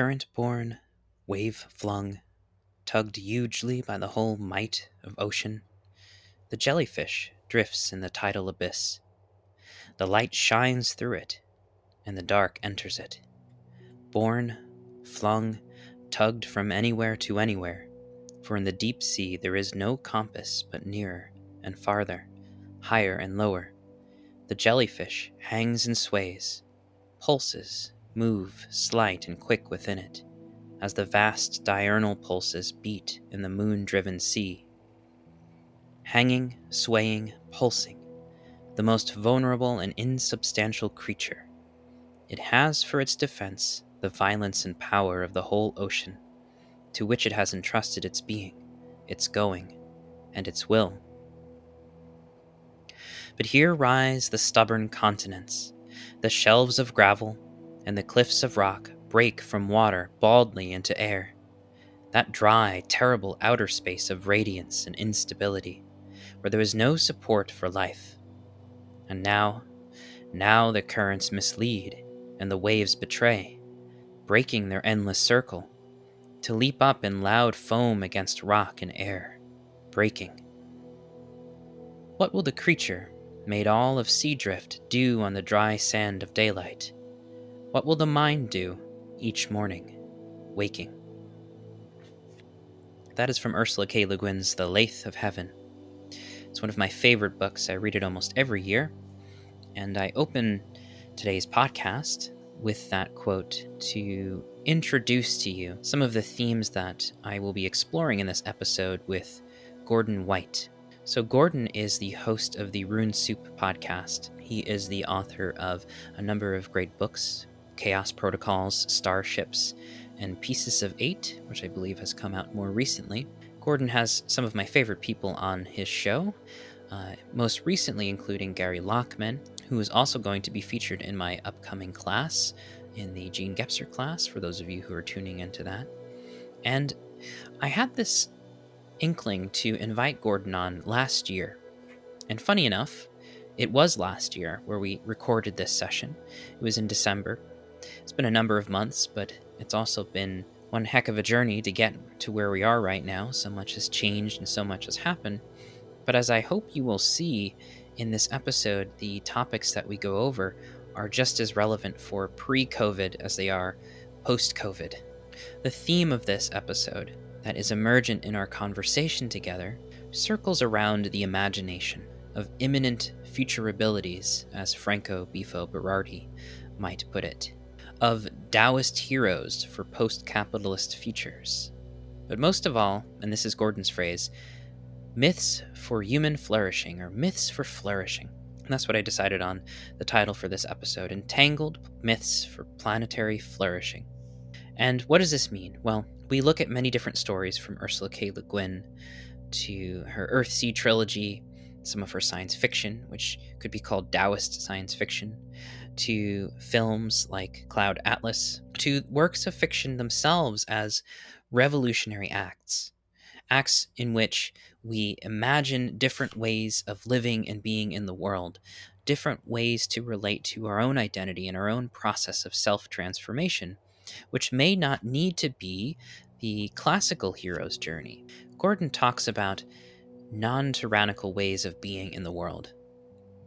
Current born, wave flung, tugged hugely by the whole might of ocean, the jellyfish drifts in the tidal abyss. The light shines through it, and the dark enters it. Born, flung, tugged from anywhere to anywhere, for in the deep sea there is no compass but nearer and farther, higher and lower. The jellyfish hangs and sways, pulses, move slight and quick within it, as the vast diurnal pulses beat in the moon driven sea. Hanging, swaying, pulsing, the most vulnerable and insubstantial creature. It has for its defense the violence and power of the whole ocean, to which it has entrusted its being, its going, and its will. But here rise the stubborn continents, the shelves of gravel, and the cliffs of rock break from water baldly into air. That dry, terrible outer space of radiance and instability, where there is no support for life. And now, now the currents mislead, and the waves betray breaking their endless circle, to leap up in loud foam against rock and air, breaking. What will the creature, made all of sea drift, do on the dry sand of daylight? What will the mind do each morning, waking? That is from Ursula K. Le Guin's The Lathe of Heaven. It's one of my favorite books. I read it almost every year. And I open today's podcast with that quote to introduce to you some of the themes that I will be exploring in this episode with Gordon White. So, Gordon is the host of the Rune Soup podcast. He is the author of a number of great books Chaos Protocols, Starships, and Pieces of Eight, which I believe has come out more recently. Gordon has some of my favorite people on his show, uh, most recently including Gary Lachman, who is also going to be featured in my upcoming class, in the Jean Gebser class, for those of you who are tuning into that. And I had this inkling to invite Gordon on last year. And funny enough, it was last year where we recorded this session. It was in December. It's been a number of months, but it's also been one heck of a journey to get to where we are right now. So much has changed and so much has happened. But as I hope you will see in this episode, the topics that we go over are just as relevant for pre COVID as they are post COVID. The theme of this episode, that is emergent in our conversation together, circles around the imagination of imminent futurabilities, as Franco Bifo Berardi might put it, of Taoist heroes for post capitalist futures. But most of all, and this is Gordon's phrase, Myths for Human Flourishing, or Myths for Flourishing. And that's what I decided on the title for this episode Entangled Myths for Planetary Flourishing. And what does this mean? Well, we look at many different stories from Ursula K. Le Guin to her Earthsea trilogy, some of her science fiction, which could be called Taoist science fiction, to films like Cloud Atlas, to works of fiction themselves as revolutionary acts acts in which we imagine different ways of living and being in the world, different ways to relate to our own identity and our own process of self transformation, which may not need to be the classical hero's journey. Gordon talks about non tyrannical ways of being in the world,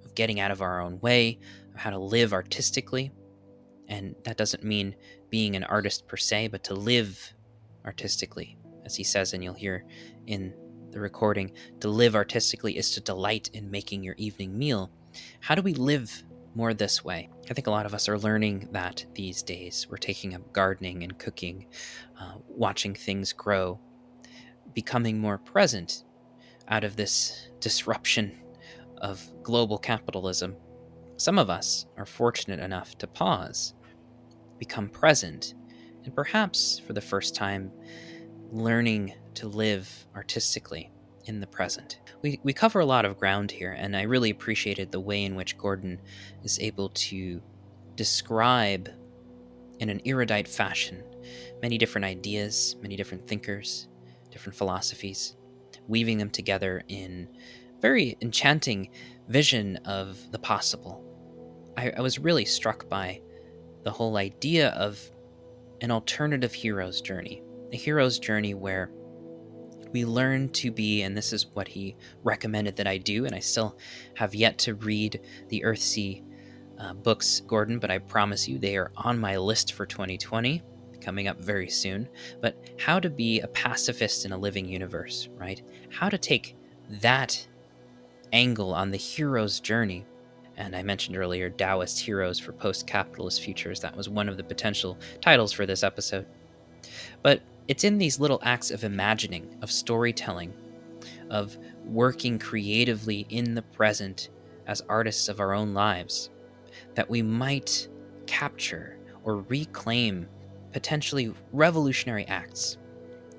of getting out of our own way, how to live artistically. And that doesn't mean being an artist per se, but to live artistically as he says, and you'll hear in the recording, to live artistically is to delight in making your evening meal. How do we live more this way? I think a lot of us are learning that these days. We're taking up gardening and cooking, uh, watching things grow, becoming more present out of this disruption of global capitalism. Some of us are fortunate enough to pause, become present, and perhaps for the first time learning to live artistically in the present. We, we cover a lot of ground here, and I really appreciated the way in which Gordon is able to describe in an erudite fashion many different ideas, many different thinkers, different philosophies, weaving them together in very enchanting vision of the possible. I, I was really struck by the whole idea of an alternative hero's journey, a hero's journey where we learn to be, and this is what he recommended that I do, and I still have yet to read the Earthsea uh, books, Gordon, but I promise you they are on my list for 2020, coming up very soon. But how to be a pacifist in a living universe, right? How to take that angle on the hero's journey. And I mentioned earlier Taoist Heroes for Post Capitalist Futures. That was one of the potential titles for this episode. But it's in these little acts of imagining, of storytelling, of working creatively in the present as artists of our own lives that we might capture or reclaim potentially revolutionary acts.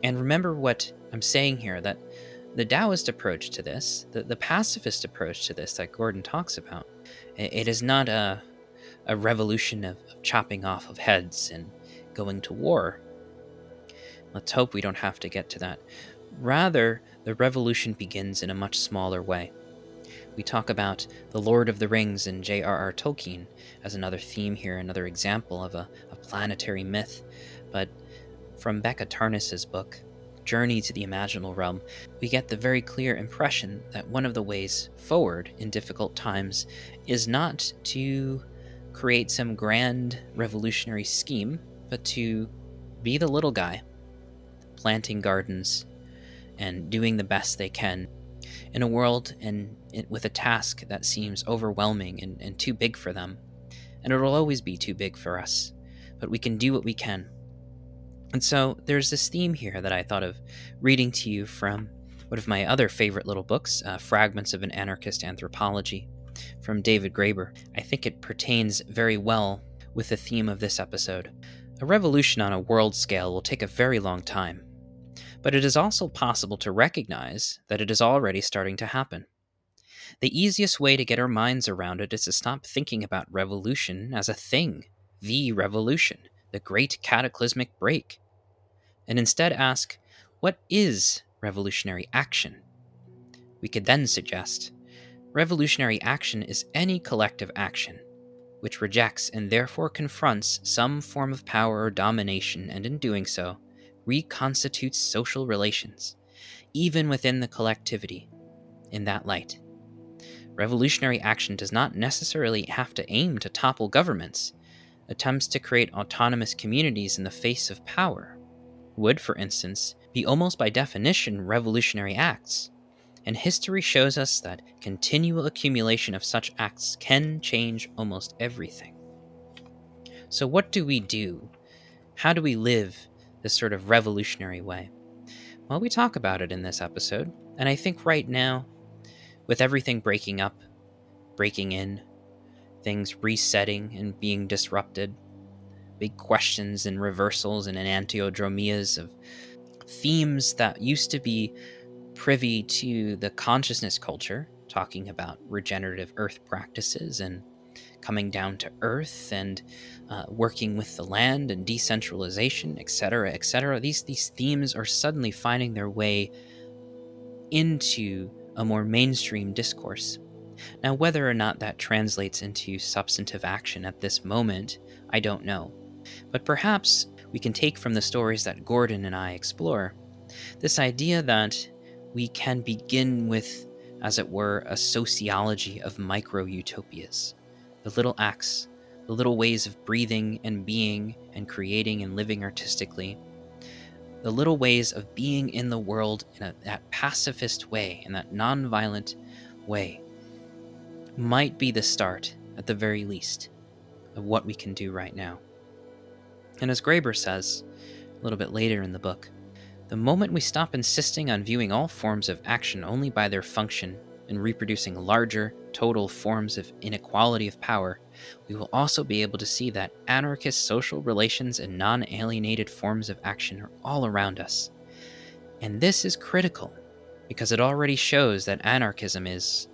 And remember what I'm saying here that the Taoist approach to this, the, the pacifist approach to this that Gordon talks about, it, it is not a, a revolution of, of chopping off of heads and going to war. Let's hope we don't have to get to that. Rather, the revolution begins in a much smaller way. We talk about The Lord of the Rings and J.R.R. Tolkien as another theme here, another example of a, a planetary myth. But from Becca Tarnas's book, Journey to the Imaginal Realm, we get the very clear impression that one of the ways forward in difficult times is not to create some grand revolutionary scheme, but to be the little guy planting gardens and doing the best they can in a world and with a task that seems overwhelming and, and too big for them. And it'll always be too big for us, but we can do what we can. And so there's this theme here that I thought of reading to you from one of my other favorite little books, uh, Fragments of an Anarchist Anthropology, from David Graeber. I think it pertains very well with the theme of this episode. A revolution on a world scale will take a very long time, but it is also possible to recognize that it is already starting to happen. The easiest way to get our minds around it is to stop thinking about revolution as a thing, the revolution, the great cataclysmic break, and instead ask, what is revolutionary action? We could then suggest, revolutionary action is any collective action which rejects and therefore confronts some form of power or domination, and in doing so, reconstitutes social relations, even within the collectivity, in that light. Revolutionary action does not necessarily have to aim to topple governments. Attempts to create autonomous communities in the face of power would, for instance, be almost by definition revolutionary acts. And history shows us that continual accumulation of such acts can change almost everything. So, what do we do? How do we live this sort of revolutionary way? Well, we talk about it in this episode, and I think right now, with everything breaking up, breaking in, things resetting and being disrupted, big questions and reversals and enantiodromias of themes that used to be privy to the consciousness culture, talking about regenerative earth practices and coming down to earth and uh, working with the land and decentralization, etc., etc. These these themes are suddenly finding their way into a more mainstream discourse. Now, whether or not that translates into substantive action at this moment, I don't know. But perhaps we can take from the stories that Gordon and I explore this idea that we can begin with, as it were, a sociology of micro utopias the little acts, the little ways of breathing and being and creating and living artistically, the little ways of being in the world in a, that pacifist way, in that nonviolent way, might be the start, at the very least, of what we can do right now. And as Graeber says, a little bit later in the book, the moment we stop insisting on viewing all forms of action only by their function and reproducing larger, total forms of inequality of power, we will also be able to see that anarchist social relations and non alienated forms of action are all around us. And this is critical because it already shows that anarchism is,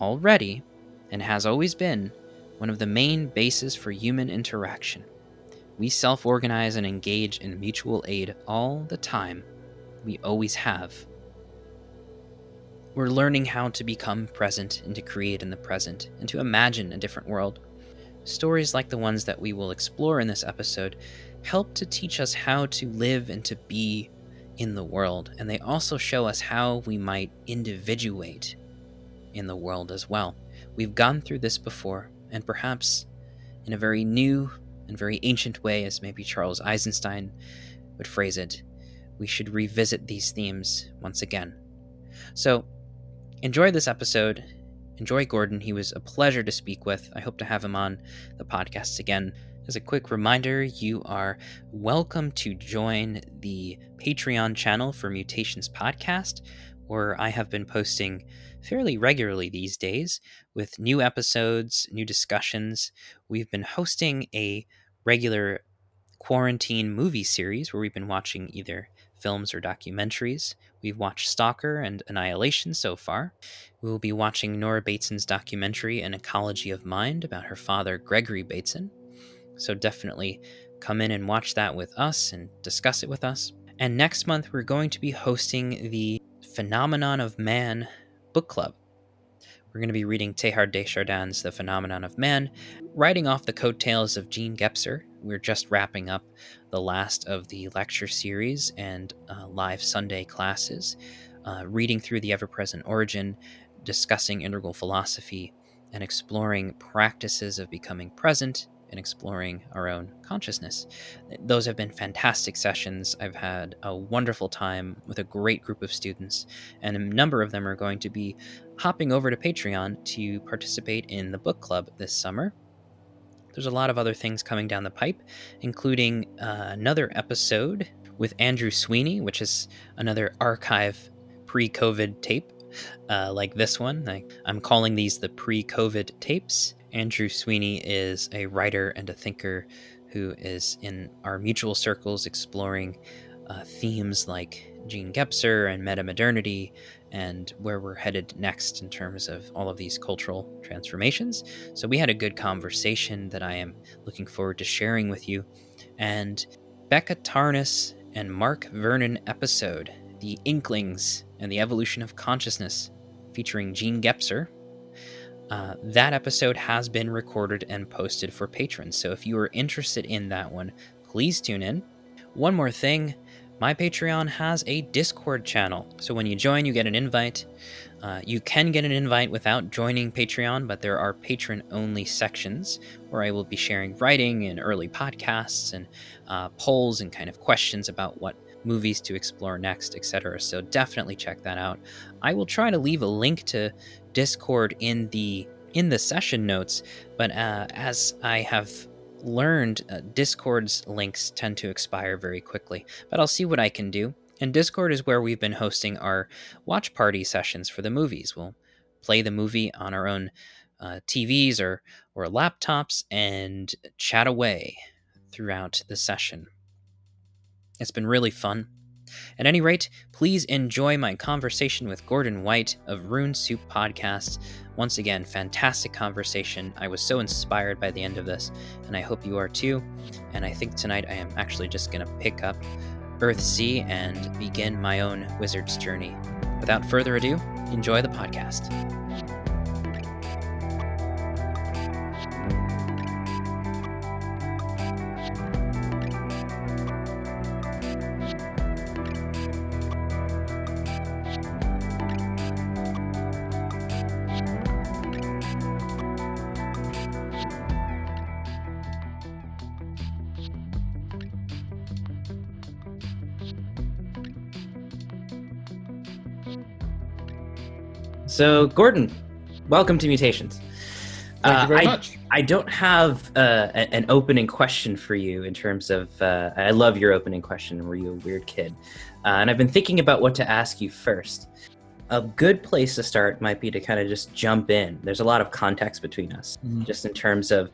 already, and has always been, one of the main bases for human interaction. We self organize and engage in mutual aid all the time. We always have we're learning how to become present and to create in the present and to imagine a different world. Stories like the ones that we will explore in this episode help to teach us how to live and to be in the world, and they also show us how we might individuate in the world as well. We've gone through this before, and perhaps in a very new and very ancient way, as maybe Charles Eisenstein would phrase it, we should revisit these themes once again. So, enjoy this episode. Enjoy Gordon. He was a pleasure to speak with. I hope to have him on the podcast again. As a quick reminder, you are welcome to join the Patreon channel for Mutations Podcast, where I have been posting fairly regularly these days with new episodes, new discussions. We've been hosting a regular quarantine movie series where we've been watching either films or documentaries. We've watched Stalker and Annihilation so far. We will be watching Nora Bateson's documentary, An Ecology of Mind, about her father, Gregory Bateson. So definitely come in and watch that with us and discuss it with us. And next month, we're going to be hosting the Phenomenon of Man book club. We're going to be reading Teilhard de Chardin's The Phenomenon of Man, writing off the coattails of Jean Gebser. We're just wrapping up the last of the lecture series and uh, live Sunday classes, uh, reading through the ever present origin, discussing integral philosophy, and exploring practices of becoming present and exploring our own consciousness. Those have been fantastic sessions. I've had a wonderful time with a great group of students, and a number of them are going to be hopping over to Patreon to participate in the book club this summer. There's a lot of other things coming down the pipe, including uh, another episode with Andrew Sweeney, which is another archive pre COVID tape uh, like this one. I, I'm calling these the pre COVID tapes. Andrew Sweeney is a writer and a thinker who is in our mutual circles exploring uh, themes like Jean Gebser and metamodernity and where we're headed next in terms of all of these cultural transformations. So we had a good conversation that I am looking forward to sharing with you. And Becca Tarnas and Mark Vernon episode, The Inklings and the Evolution of Consciousness, featuring Jean Gebser, uh, that episode has been recorded and posted for patrons. So if you are interested in that one, please tune in. One more thing my Patreon has a Discord channel. So when you join, you get an invite. Uh, you can get an invite without joining Patreon, but there are patron only sections where I will be sharing writing and early podcasts and uh, polls and kind of questions about what movies to explore next, etc. So definitely check that out. I will try to leave a link to Discord in the in the session notes, but uh, as I have learned, uh, Discord's links tend to expire very quickly. But I'll see what I can do. And Discord is where we've been hosting our watch party sessions for the movies. We'll play the movie on our own uh, TVs or or laptops and chat away throughout the session. It's been really fun. At any rate, please enjoy my conversation with Gordon White of Rune Soup Podcast. Once again, fantastic conversation. I was so inspired by the end of this, and I hope you are too. And I think tonight I am actually just going to pick up Earthsea and begin my own wizard's journey. Without further ado, enjoy the podcast. So, Gordon, welcome to Mutations. Thank you very uh, I, much. I don't have uh, a- an opening question for you in terms of. Uh, I love your opening question. Were you a weird kid? Uh, and I've been thinking about what to ask you first. A good place to start might be to kind of just jump in. There's a lot of context between us, Mhm. just in terms of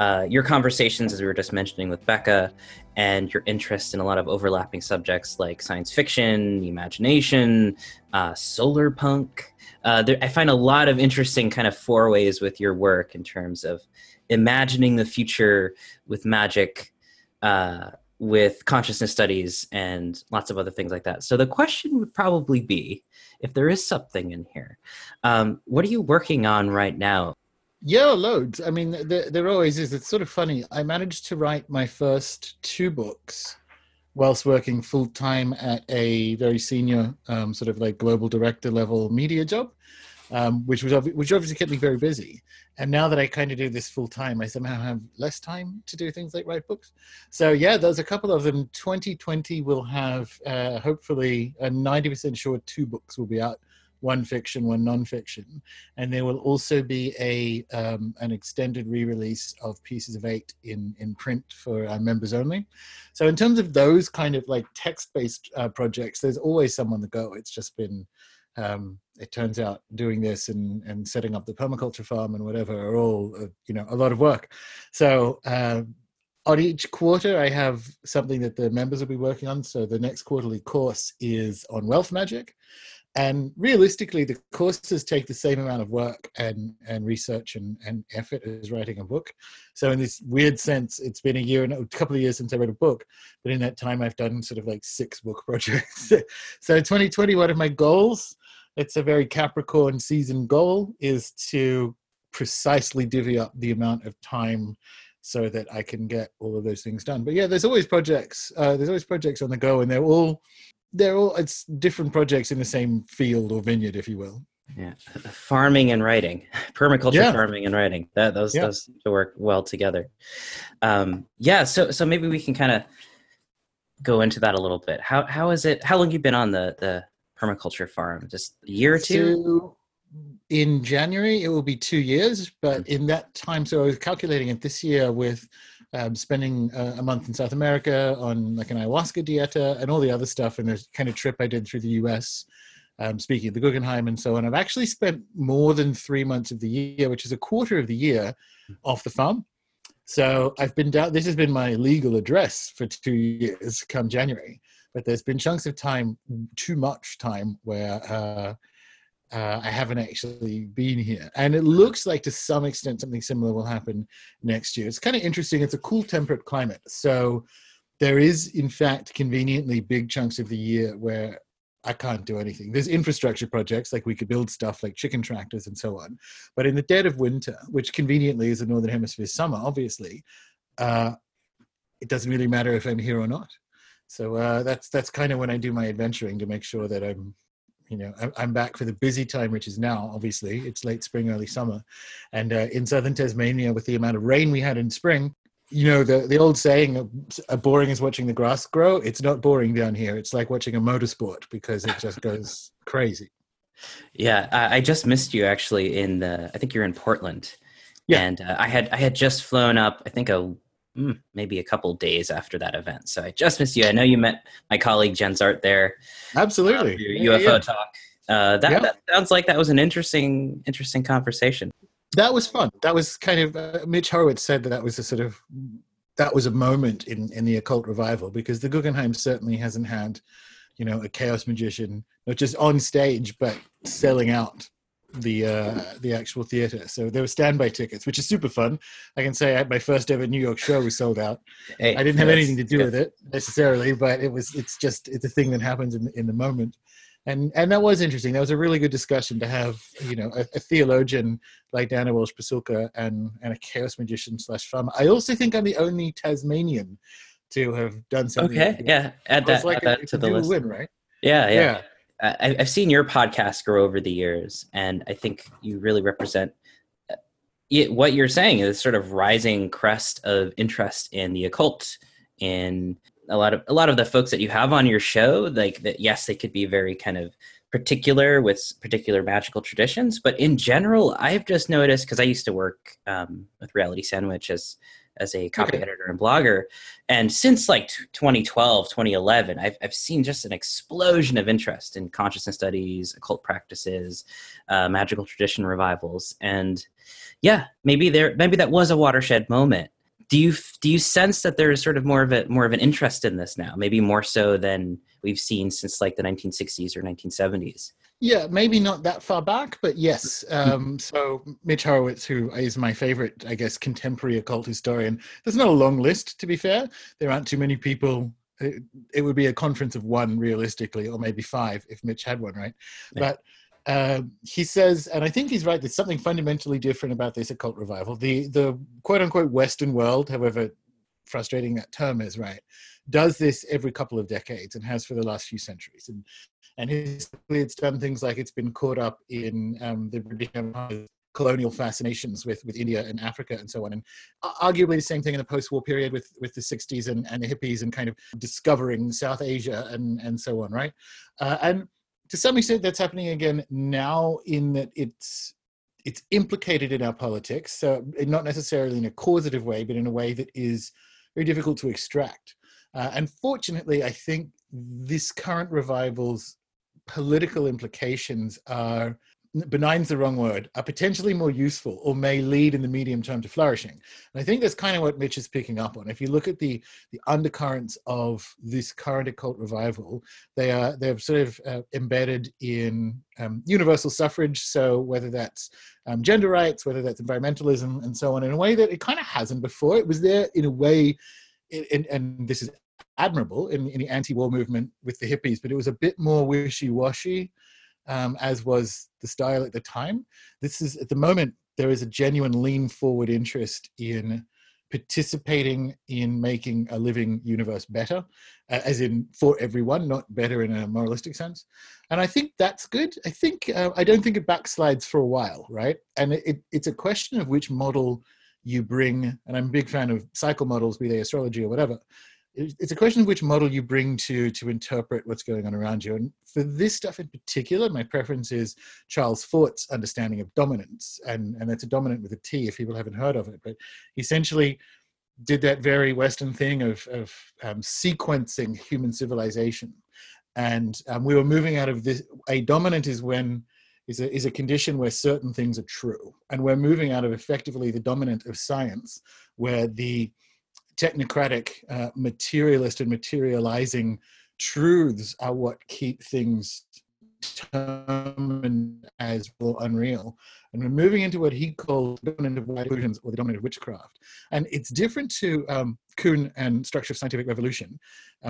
uh, your conversations, as we were just mentioning with Becca, and your interest in a lot of overlapping subjects like science fiction, imagination, uh, solar punk. Uh, there, I find a lot of interesting kind of forays with your work in terms of imagining the future with magic, uh, with consciousness studies, and lots of other things like that. So the question would probably be, if there is something in here, um, what are you working on right now? Yeah, loads. I mean, there, there always is. It's sort of funny. I managed to write my first two books whilst working full time at a very senior, um, sort of like global director level media job, um, which was which obviously kept me very busy. And now that I kind of do this full time, I somehow have less time to do things like write books. So yeah, there's a couple of them. 2020 will have uh, hopefully a 90% sure two books will be out one fiction, one nonfiction, and there will also be a um, an extended re-release of Pieces of Eight in in print for uh, members only. So in terms of those kind of like text-based uh, projects, there's always some on the go. It's just been um, it turns out doing this and, and setting up the permaculture farm and whatever are all uh, you know a lot of work. So uh, on each quarter, I have something that the members will be working on. So the next quarterly course is on wealth magic, and realistically the courses take the same amount of work and and research and, and effort as writing a book. So in this weird sense it's been a year and a couple of years since i wrote a book but in that time i've done sort of like six book projects. So 2020 one of my goals it's a very capricorn season goal is to precisely divvy up the amount of time so that i can get all of those things done. But yeah there's always projects uh, there's always projects on the go and they're all they're all it's different projects in the same field or vineyard, if you will. Yeah, farming and writing, permaculture yeah. farming and writing. That those yeah. those to work well together. Um, yeah, so so maybe we can kind of go into that a little bit. How how is it? How long you been on the the permaculture farm? Just a year or two. So in January, it will be two years. But mm-hmm. in that time, so I was calculating it this year with um, spending a, a, month in South America on like an ayahuasca dieta and all the other stuff, and the kind of trip I did through the U.S. Um, speaking of the Guggenheim and so on. I've actually spent more than three months of the year, which is a quarter of the year, off the farm. So I've been down. This has been my legal address for two years, come January. But there's been chunks of time, too much time, where uh, uh, I haven't actually been here. And it looks like to some extent something similar will happen next year. It's kind of interesting. It's a cool temperate climate. So there is, in fact, conveniently big chunks of the year where I can't do anything. There's infrastructure projects, like we could build stuff like chicken tractors and so on. But in the dead of winter, which conveniently is the Northern Hemisphere summer, obviously, uh, it doesn't really matter if I'm here or not. So uh, that's that's kind of when I do my adventuring to make sure that I'm you know i'm back for the busy time which is now obviously. It's late spring early summer. And uh, in southern tasmania with the amount of rain we had in spring you know the, the old saying uh, boring is watching the grass grow. It's not boring down here. It's like watching a motorsport because it just goes crazy. Yeah I, I, just missed you actually in the i think you're in portland. Yeah. and uh, i had i had just flown up i think a mm, maybe a couple days after that event. So I just missed you. I know you met my colleague Jen Zart there. Absolutely. Uh, yeah, UFO yeah. talk. Uh, that, yeah. that sounds like that was an interesting, interesting conversation. That was fun. That was kind of uh, Mitch Horowitz said that that was a sort of that was a moment in in the occult revival because the Guggenheim certainly hasn't had, you know, a chaos magician not just on stage but selling out the uh, the actual theater. So there were standby tickets, which is super fun. I can say I, my first ever New York show was sold out. Hey, I didn't have anything to do with it necessarily, but it was it's just it's a thing that happens in in the moment. And and that was interesting. That was a really good discussion to have, you know, a, a theologian like Diana Walsh Pasulka and and a chaos magician slash farmer. I also think I'm the only Tasmanian to have done something. Okay, like yeah, add that, like add a, that to the list. Win, right? Yeah, yeah. yeah. I, have seen your podcast grow over the years, and I think you really represent uh, what you're saying is sort of rising crest of interest in the occult in a lot of a lot of the folks that you have on your show like that yes they could be very kind of particular with particular magical traditions but in general i've just noticed because i used to work um, with reality sandwich as as a copy okay. editor and blogger. And since like 2012, 2011, I've, I've seen just an explosion of interest in consciousness studies, occult practices, uh, magical tradition revivals. And yeah, maybe there, maybe that was a watershed moment. Do you, do you sense that there's sort of more of a, more of an interest in this now, maybe more so than we've seen since like the 1960s or 1970s? Yeah, maybe not that far back, but yes. Um, so Mitch Horowitz, who is my favorite, I guess, contemporary occult historian. There's not a long list, to be fair. There aren't too many people. It, it would be a conference of one, realistically, or maybe five if Mitch had one, right? Yeah. But uh, he says, and I think he's right. There's something fundamentally different about this occult revival. The the quote unquote Western world, however frustrating that term is, right, does this every couple of decades and has for the last few centuries. And and historically, it's done things like it's been caught up in um, the British Empire colonial fascinations with, with India and Africa and so on. And arguably the same thing in the post-war period with, with the 60s and, and the hippies and kind of discovering South Asia and, and so on, right? Uh, and to some extent that's happening again now in that it's it's implicated in our politics, so not necessarily in a causative way, but in a way that is very difficult to extract. Uh, and fortunately, I think this current revival's political implications are benign's the wrong word, are potentially more useful or may lead in the medium term to flourishing. And I think that's kind of what Mitch is picking up on. If you look at the the undercurrents of this current occult revival, they are they're sort of uh, embedded in um, universal suffrage. So whether that's um, gender rights, whether that's environmentalism, and so on, in a way that it kind of hasn't before. It was there in a way, in, and this is admirable in, in the anti-war movement with the hippies, but it was a bit more wishy-washy um, as was the style at the time. This is at the moment there is a genuine lean forward interest in participating in making a living universe better, uh, as in for everyone, not better in a moralistic sense. And I think that's good. I think uh, I don't think it backslides for a while, right? And it, it's a question of which model you bring. And I'm a big fan of cycle models, be they astrology or whatever it's a question of which model you bring to to interpret what's going on around you. And for this stuff in particular, my preference is Charles Fort's understanding of dominance, and and that's a dominant with a T if people haven't heard of it. But essentially, did that very Western thing of of um, sequencing human civilization, and um, we were moving out of this. A dominant is when is a, is a condition where certain things are true. And we're moving out of effectively the dominant of science, where the technocratic, uh, materialist, and materializing truths are what keep things determined as well unreal. And we're moving into what he called dominant of wider inclusions or the dominant of witchcraft. And it's different to um, Kuhn and Structure of Scientific Revolution,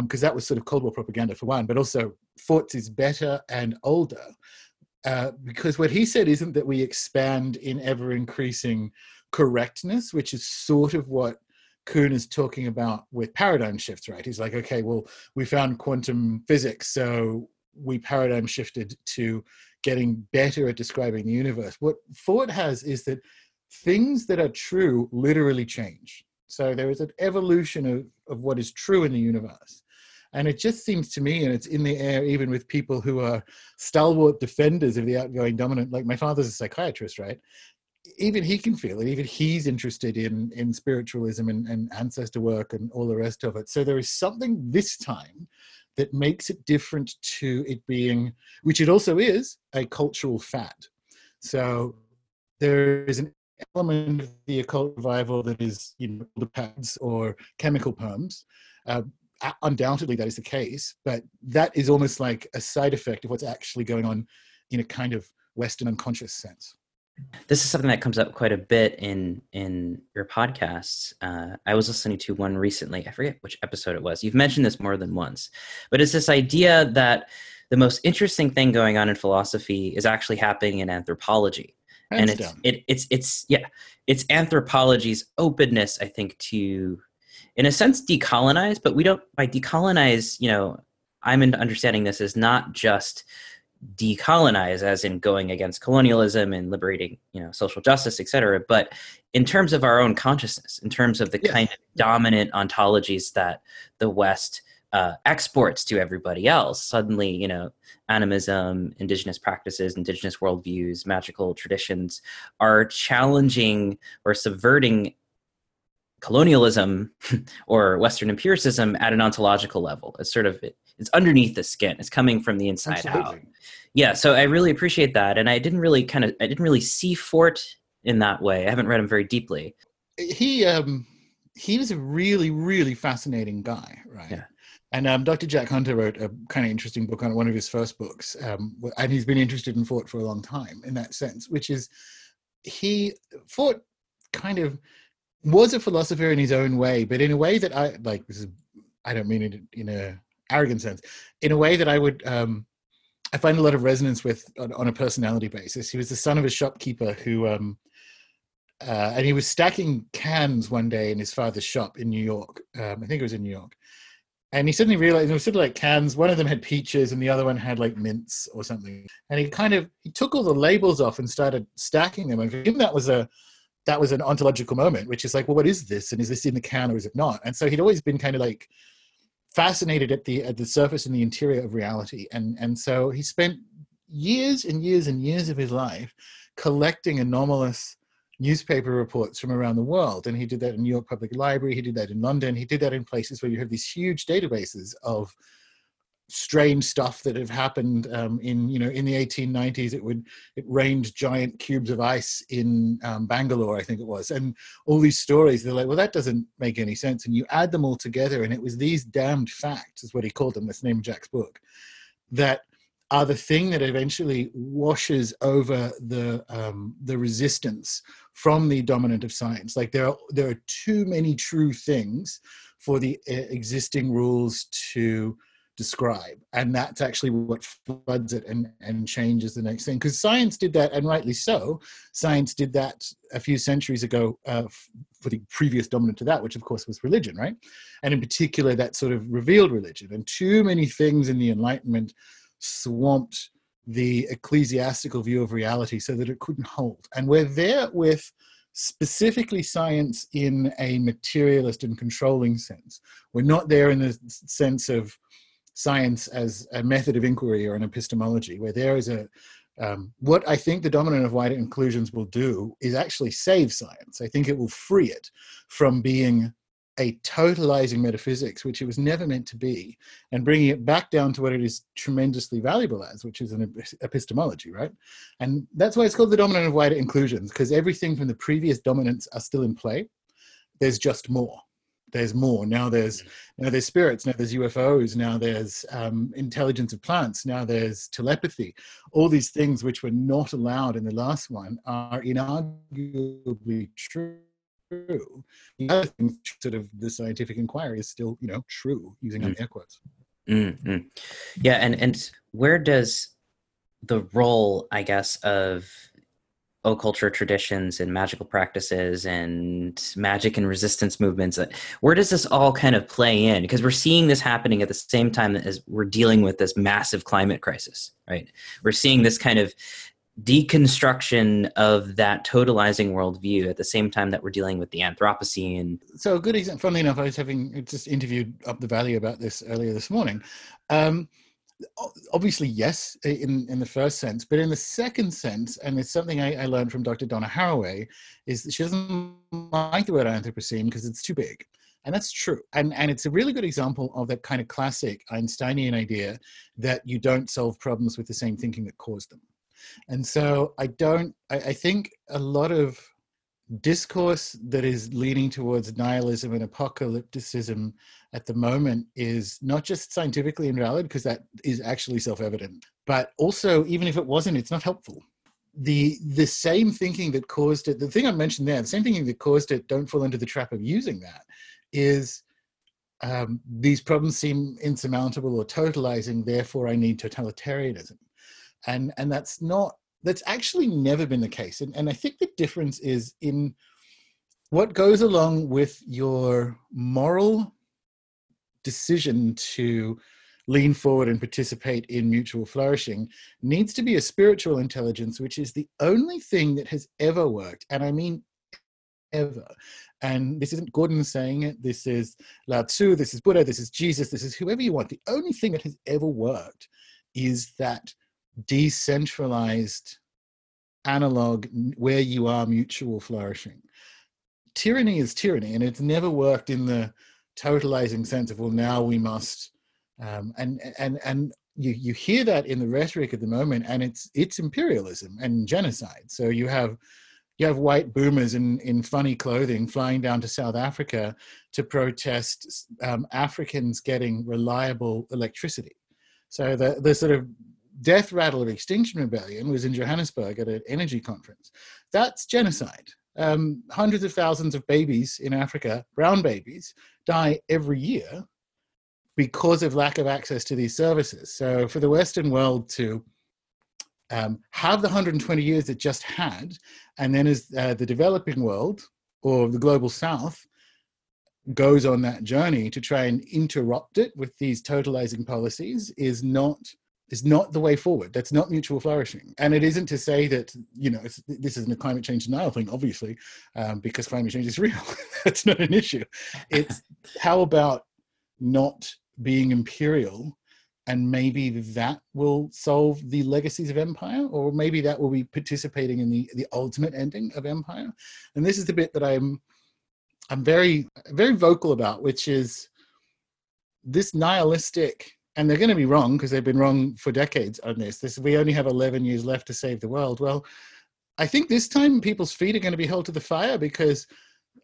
because um, that was sort of Cold War propaganda for one, but also Fort's is better and older. Uh, because what he said isn't that we expand in ever increasing correctness, which is sort of what Kuhn is talking about with paradigm shifts, right? He's like, okay, well, we found quantum physics, so we paradigm shifted to getting better at describing the universe. What Fort has is that things that are true literally change. So there is an evolution of, of what is true in the universe. And it just seems to me, and it's in the air even with people who are stalwart defenders of the outgoing dominant, like my father's a psychiatrist, right? Even he can feel it even he's interested in in spiritualism and, and ancestor work and all the rest of it. So there is something this time that makes it different to it being which it also is a cultural fad. So there is an element of the occult revival that is you know the pads or chemical perms. Uh, undoubtedly that is the case but that is almost like a side effect of what's actually going on in a kind of western unconscious sense this is something that comes up quite a bit in in your podcasts. Uh, I was listening to one recently. I forget which episode it was. You've mentioned this more than once, but it's this idea that the most interesting thing going on in philosophy is actually happening in anthropology, Hands and it's it, it's it's yeah, it's anthropology's openness. I think to, in a sense, decolonize. But we don't by decolonize. You know, I'm in understanding this as not just decolonize as in going against colonialism and liberating you know social justice et cetera but in terms of our own consciousness in terms of the yeah. kind of dominant ontologies that the west uh, exports to everybody else suddenly you know animism indigenous practices indigenous worldviews magical traditions are challenging or subverting colonialism or western empiricism at an ontological level it's sort of it's underneath the skin it's coming from the inside Absolutely. out yeah so i really appreciate that and i didn't really kind of i didn't really see fort in that way i haven't read him very deeply he um he was a really really fascinating guy right yeah. and um, Dr. Jack Hunter wrote a kind of interesting book on one of his first books, um, and he's been interested in Fort for a long time in that sense, which is he Fort kind of was a philosopher in his own way, but in a way that I like. This is I don't mean it in a arrogant sense, in a way that I would um, I find a lot of resonance with on, on, a personality basis. He was the son of a shopkeeper who, um, uh, and he was stacking cans one day in his father's shop in New York. Um, I think it was in New York. And he suddenly realized it was sort of like cans. One of them had peaches, and the other one had like mints or something. And he kind of he took all the labels off and started stacking them. And for him, that was a that was an ontological moment, which is like, well, what is this? And is this in the can or is it not? And so he'd always been kind of like fascinated at the at the surface and the interior of reality. And and so he spent years and years and years of his life collecting anomalous newspaper reports from around the world. And he did that in New York Public Library, he did that in London, he did that in places where you have these huge databases of strange stuff that have happened um, in you know in the 1890s it would it rained giant cubes of ice in um, bangalore i think it was. And all these stories they're like well that doesn't make any sense. And you add them all together and it was these damned facts is what he called them that's the name of jack's book that are the thing that eventually washes over the um, the resistance from the dominant of science. Like there are there are too many true things for the uh, existing rules to describe, and that's actually what floods it and and changes the next thing. Because science did that, and rightly so. Science did that a few centuries ago uh, for the previous dominant to that, which of course was religion, right? And in particular, that sort of revealed religion. And too many things in the Enlightenment swamped the ecclesiastical view of reality so that it couldn't hold. And we're there with specifically science in a materialist and controlling sense. We're not there in the sense of science as a method of inquiry or an epistemology, where there is a um, what I think the dominant of wider inclusions will do is actually save science. I think it will free it from being a totalizing metaphysics, which it was never meant to be, and bringing it back down to what it is tremendously valuable as, which is an epistemology, right? And that's why it's called the dominant of wider inclusions, because everything from the previous dominants are still in play. There's just more. There's more. Now there's now there's spirits. Now there's UFOs. Now there's um, intelligence of plants. Now there's telepathy. All these things which were not allowed in the last one are inarguably true true. The other thing, sort of the scientific inquiry is still, you know, true using mm. air quotes. Mm-hmm. Yeah, and and where does the role, I guess, of occulture traditions and magical practices and magic and resistance movements uh, where does this all kind of play in because we're seeing this happening at the same time as we're dealing with this massive climate crisis right we're seeing this kind of deconstruction of that totalizing worldview at the same time that we're dealing with the Anthropocene. So, a good example, funnily enough, I was having just interviewed up the valley about this earlier this morning. Um, obviously, yes, in, in the first sense, but in the second sense, and it's something I, I learned from Dr. Donna Haraway, is that she doesn't like the word Anthropocene because it's too big. And that's true. And, and it's a really good example of that kind of classic Einsteinian idea that you don't solve problems with the same thinking that caused them. And so I don't, I, I think a lot of discourse that is leaning towards nihilism and apocalypticism at the moment is not just scientifically invalid because that is actually self-evident but also even if it wasn't it's not helpful. The the same thinking that caused it the thing i mentioned there the same thinking that caused it don't fall into the trap of using that is um, these problems seem insurmountable or totalizing therefore i need totalitarianism. And and that's not that's actually never been the case and, and i think the difference is in what goes along with your moral decision to lean forward and participate in mutual flourishing needs to be a spiritual intelligence which is the only thing that has ever worked and i mean ever. And this isn't gordon saying it this is lao tzu this is buddha this is jesus this is whoever you want. The only thing that has ever worked is that decentralized analog where you are mutual flourishing. Tyranny is tyranny, and it's never worked in the totalizing sense of well, now we must. Um, and and and you you hear that in the rhetoric at the moment, and it's it's imperialism and genocide. So you have you have white boomers in, in funny clothing flying down to South Africa to protest um, Africans getting reliable electricity. So the, the sort of death rattle of Extinction Rebellion was in Johannesburg at an energy conference. That's genocide. Um, hundreds of thousands of babies in Africa, brown babies, die every year because of lack of access to these services. So for the Western world to um, have the 120 years it just had, and then as uh, the developing world or the global south goes on that journey to try and interrupt it with these totalizing policies is not is not the way forward. That's not mutual flourishing. And it isn't to say that, you know, this isn't a climate change denial thing, obviously, um, because climate change is real. That's not an issue. It's how about not being imperial and maybe that will solve the legacies of empire or maybe that will be participating in the, the ultimate ending of empire and this is the bit that i'm i'm very very vocal about which is this nihilistic and they're going to be wrong because they've been wrong for decades on this. This we only have 11 years left to save the world. Well i think this time people's feet are going to be held to the fire because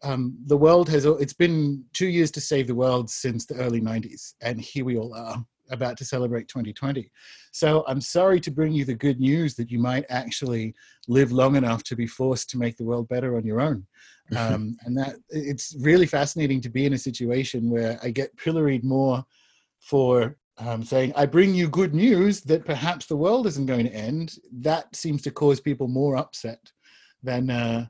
um, the world has it's been two years to save the world since the early 90s and here we all are about to celebrate 2020 so i'm sorry to bring you the good news that you might actually live long enough to be forced to make the world better on your own. Um, and that it's really fascinating to be in a situation where i get pilloried more for um, saying i bring you good news that perhaps the world isn't going to end. That seems to cause people more upset than uh,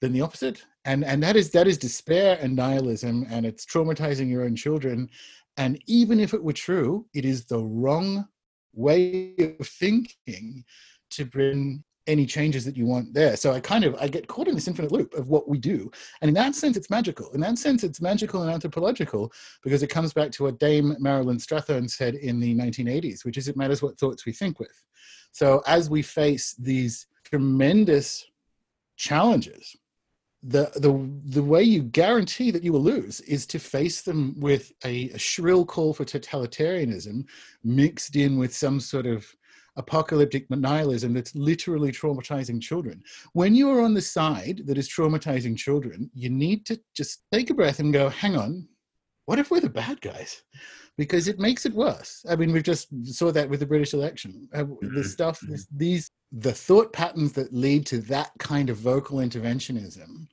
than the opposite. And and that is that is despair and nihilism and it's traumatizing your own children. And even if it were true it is the wrong way of thinking to bring any changes that you want there. So i kind of i get caught in this infinite loop of what we do. And in that sense it's magical. In that sense it's magical and anthropological because it comes back to what dame marilyn strathern said in the 1980s which is it matters what thoughts we think with. So as we face these tremendous challenges the the the way you guarantee that you will lose is to face them with a, a, shrill call for totalitarianism mixed in with some sort of apocalyptic nihilism that's literally traumatizing children. When you are on the side that is traumatizing children you need to just take a breath and go hang on what if we're the bad guys? Because it makes it worse. I mean we've just saw that with the british election. Uh, the mm-hmm. stuff this, these the thought patterns that lead to that kind of vocal interventionism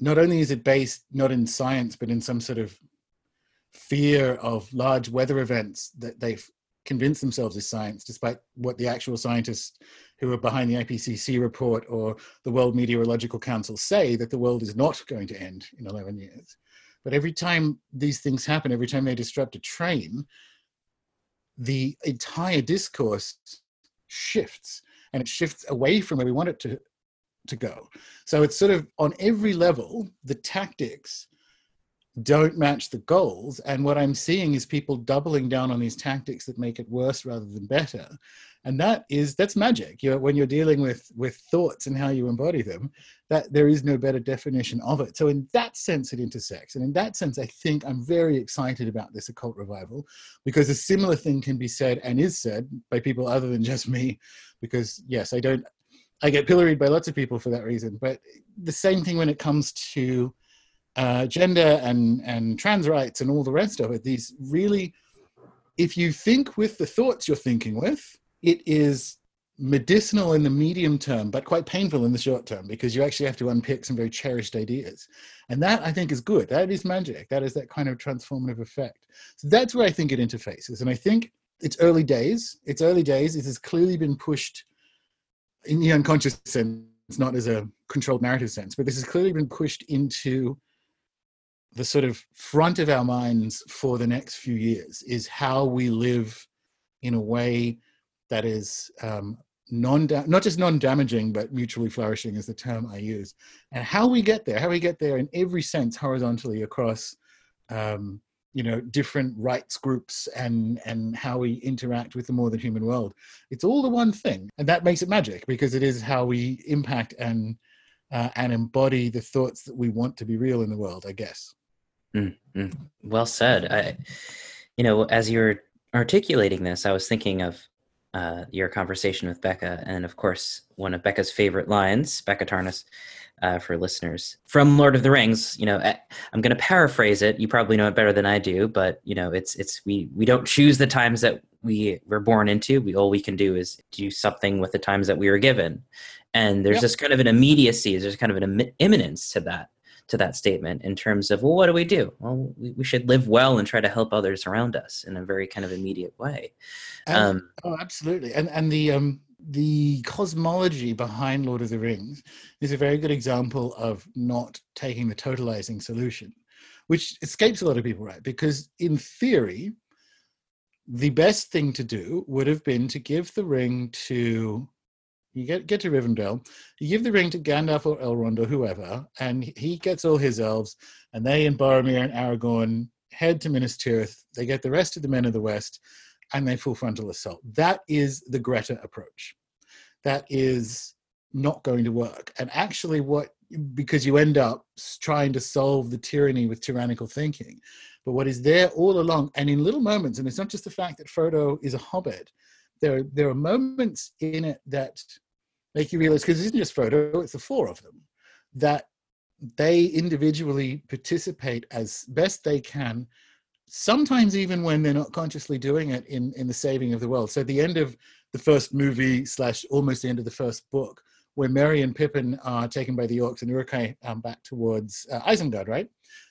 not only is it based not in science but in some sort of fear of large weather events that they've convinced themselves is science despite what the actual scientists who are behind the ipcc report or the world meteorological council say that the world is not going to end in 11 years but every time these things happen every time they disrupt a train the entire discourse shifts and it shifts away from where we want it to to go. So it's sort of on every level, the tactics don't match the goals. And what I'm seeing is people doubling down on these tactics that make it worse rather than better. And that is that's magic. You know, when you're dealing with with thoughts and how you embody them, that there is no better definition of it. So in that sense, it intersects. And in that sense, I think I'm very excited about this occult revival because a similar thing can be said and is said by people other than just me. Because yes, I don't I get pilloried by lots of people for that reason. But the same thing when it comes to uh, gender and and trans rights and all the rest of it. These really, if you think with the thoughts you're thinking with, it is medicinal in the medium term, but quite painful in the short term because you actually have to unpick some very cherished ideas. And that I think is good. That is magic. That is that kind of transformative effect. So that's where I think it interfaces. And I think it's early days. It's early days. It has clearly been pushed in the unconscious sense, not as a controlled narrative sense, but this has clearly been pushed into the sort of front of our minds for the next few years is how we live in a way that is um, non not just non-damaging but mutually flourishing is the term I use, and how we get there, how we get there in every sense horizontally across um, you know different rights groups and and how we interact with the more than human world. It's all the one thing and that makes it magic because it is how we impact and uh, and embody the thoughts that we want to be real in the world i guess mm-hmm. well said i you know as you're articulating this i was thinking of uh, your conversation with becca and of course one of becca's favorite lines becca tarnas uh, for listeners from Lord of the Rings. You know, I'm going to paraphrase it. You probably know it better than I do, but you know, it's it's we we don't choose the times that we were born into. We all we can do is do something with the times that we were given, and there's yep. this kind of an immediacy. There's kind of an Im- imminence to that to that statement in terms of well what do we do? Well we, we should live well and try to help others around us in a very kind of immediate way. And, um, oh absolutely. And and the um the cosmology behind lord of the rings is a very good example of not taking the totalizing solution which escapes a lot of people right? Because in theory the best thing to do would have been to give the ring to you get get to Rivendell, you give the ring to Gandalf or Elrond or whoever, and he gets all his elves, and they and Boromir and Aragorn head to Minas Tirith. They get the rest of the men of the West, and they full frontal assault. That is the Greta approach. That is not going to work. And actually, what because you end up trying to solve the tyranny with tyrannical thinking. But what is there all along, and in little moments, and it's not just the fact that Frodo is a hobbit, there, there are moments in it that make you realize, because it isn't just Frodo, it's the four of them, that they individually participate as best they can, sometimes even when they're not consciously doing it in, in the saving of the world. So at the end of the first movie slash almost the end of the first book, where Merry and Pippin are taken by the orcs and Uruk-hai um, back towards uh, Isengard, right?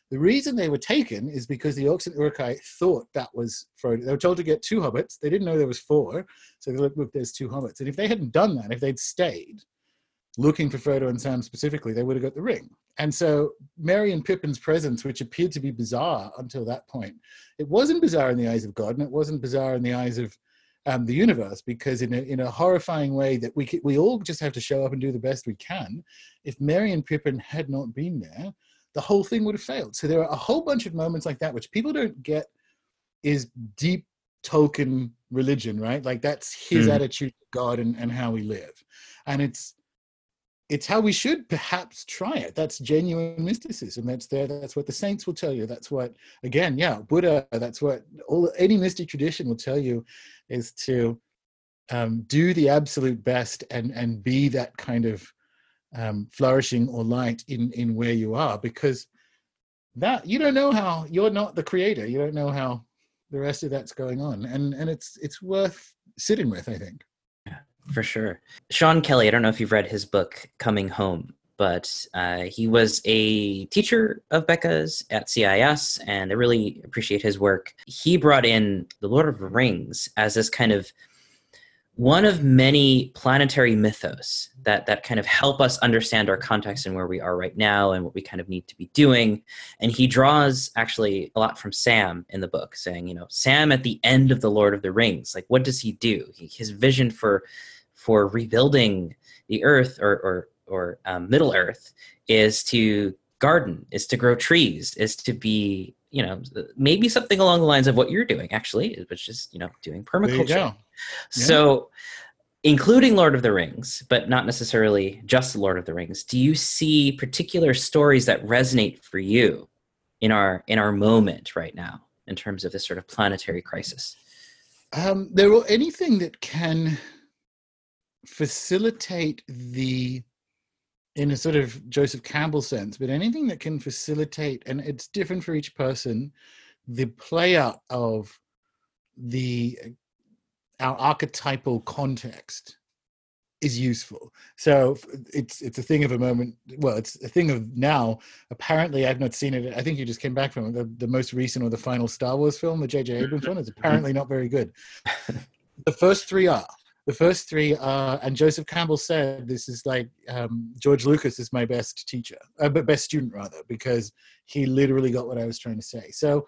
The reason they were taken is because the Orcs and Uruk-hai thought that was Frodo. They were told to get two hobbits. They didn't know there was four, so they looked, look, there's two hobbits. And if they hadn't done that, if they'd stayed looking for Frodo and Sam specifically, they would have got the ring. And so Merry and Pippin's presence, which appeared to be bizarre until that point, it wasn't bizarre in the eyes of God, and it wasn't bizarre in the eyes of um, the universe, because in a, in a horrifying way that we we all just have to show up and do the best we can. If Merry and Pippin had not been there, the whole thing would have failed. So there are a whole bunch of moments like that, which people don't get is deep Tolkien religion, right? Like that's his mm. attitude to God and, and how we live. And it's it's how we should perhaps try it. That's genuine mysticism. That's there. That's what the saints will tell you. That's what again, yeah, Buddha, that's what all any mystic tradition will tell you is to um, do the absolute best and and be that kind of um, flourishing or light in in where you are because that you don't know how you're not the creator. You don't know how the rest of that's going on. And and it's it's worth sitting with i think. Yeah for sure. Sean kelly i don't know if you've read his book coming home but uh, he was a teacher of Becca's at CIIS, and I really appreciate his work. He brought in the Lord of the Rings as this kind of one of many planetary mythos that that kind of help us understand our context and where we are right now and what we kind of need to be doing. And he draws actually a lot from sam in the book saying you know sam at the end of the lord of the rings like what does he do? He, his vision for for rebuilding the earth or or or um, middle earth is to garden is to grow trees is to be you know maybe something along the lines of what you're doing actually which is you know doing permaculture. yeah. so including lord of the rings but not necessarily just lord of the rings do you see particular stories that resonate for you in our in our moment right now in terms of this sort of planetary crisis? Um there will anything that can facilitate the in a sort of Joseph Campbell sense, but anything that can facilitate, and it's different for each person, the play out of the our archetypal context is useful. So it's it's a thing of a moment. Well, it's a thing of now. Apparently, I've not seen it. I think you just came back from. The, the most recent or the final Star Wars film, the J.J. Abrams one, is apparently not very good. the first three are the first three are, and Joseph Campbell said this is like um, George Lucas is my best teacher, uh, but best student rather, because he literally got what I was trying to say. So,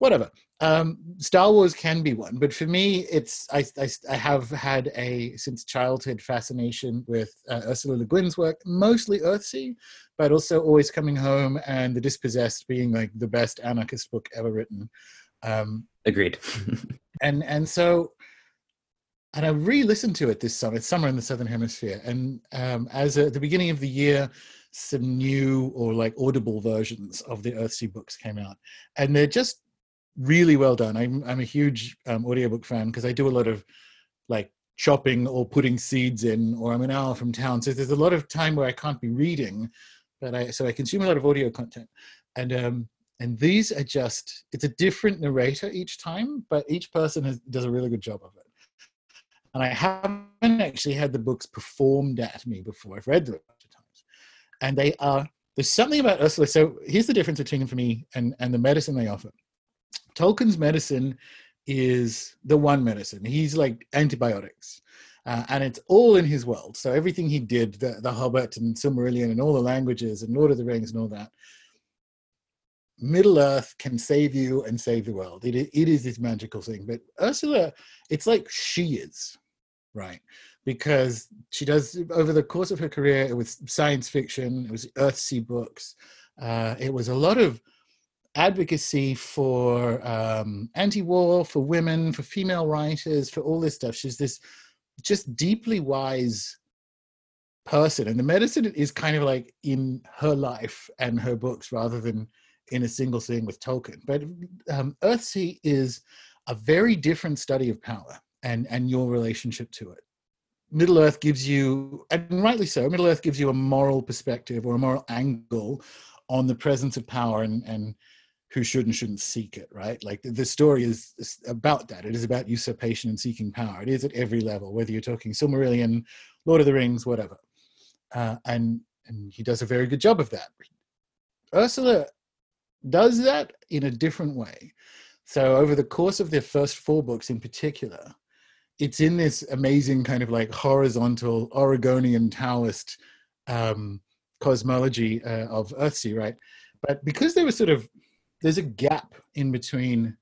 whatever. Um, Star Wars can be one, but for me, it's I, I, I have had a since childhood fascination with uh, Ursula Le Guin's work, mostly Earthsea, but also Always Coming Home and The Dispossessed being like the best anarchist book ever written. Um, Agreed. and and so and I re-listened to it this summer. It's summer in the southern hemisphere, and um, as at the beginning of the year, some new or like audible versions of the Earthsea books came out, and they're just really well done. I'm I'm a huge um, audiobook fan because I do a lot of like chopping or putting seeds in, or I'm an hour from town, so there's a lot of time where I can't be reading, but I so I consume a lot of audio content, and um, and these are just it's a different narrator each time, but each person has, does a really good job of it and I haven't actually had the books performed at me before. I've read them a bunch of times, and they are there's something about Ursula. So here's the difference between for me and, and the medicine they offer. Tolkien's medicine is the one medicine. He's like antibiotics. Uh, and it's all in his world. So everything he did, the, the Hobbit and Silmarillion and all the languages and Lord of the Rings and all that, Middle Earth can save you and save the world. It, it is this magical thing. But Ursula, it's like she is, right? Because she does, over the course of her career, it was science fiction, it was Earthsea books, uh, it was a lot of advocacy for um, anti-war, for women, for female writers, for all this stuff. She's this just deeply wise person, and the medicine is kind of like in her life and her books rather than in a single thing with Tolkien. But um, Earthsea is a very different study of power and and your relationship to it. Middle Earth gives you, and rightly so, Middle Earth gives you a moral perspective or a moral angle on the presence of power and and who should and shouldn't seek it, right? Like the, the story is, about that. It is about usurpation and seeking power. It is at every level, whether you're talking Silmarillion, Lord of the Rings, whatever. Uh, and and he does a very good job of that. Ursula does that in a different way. So over the course of their first four books, in particular, it's in this amazing kind of like horizontal Oregonian Taoist um, cosmology uh, of Earthsea, right? But because there was sort of there's a gap in between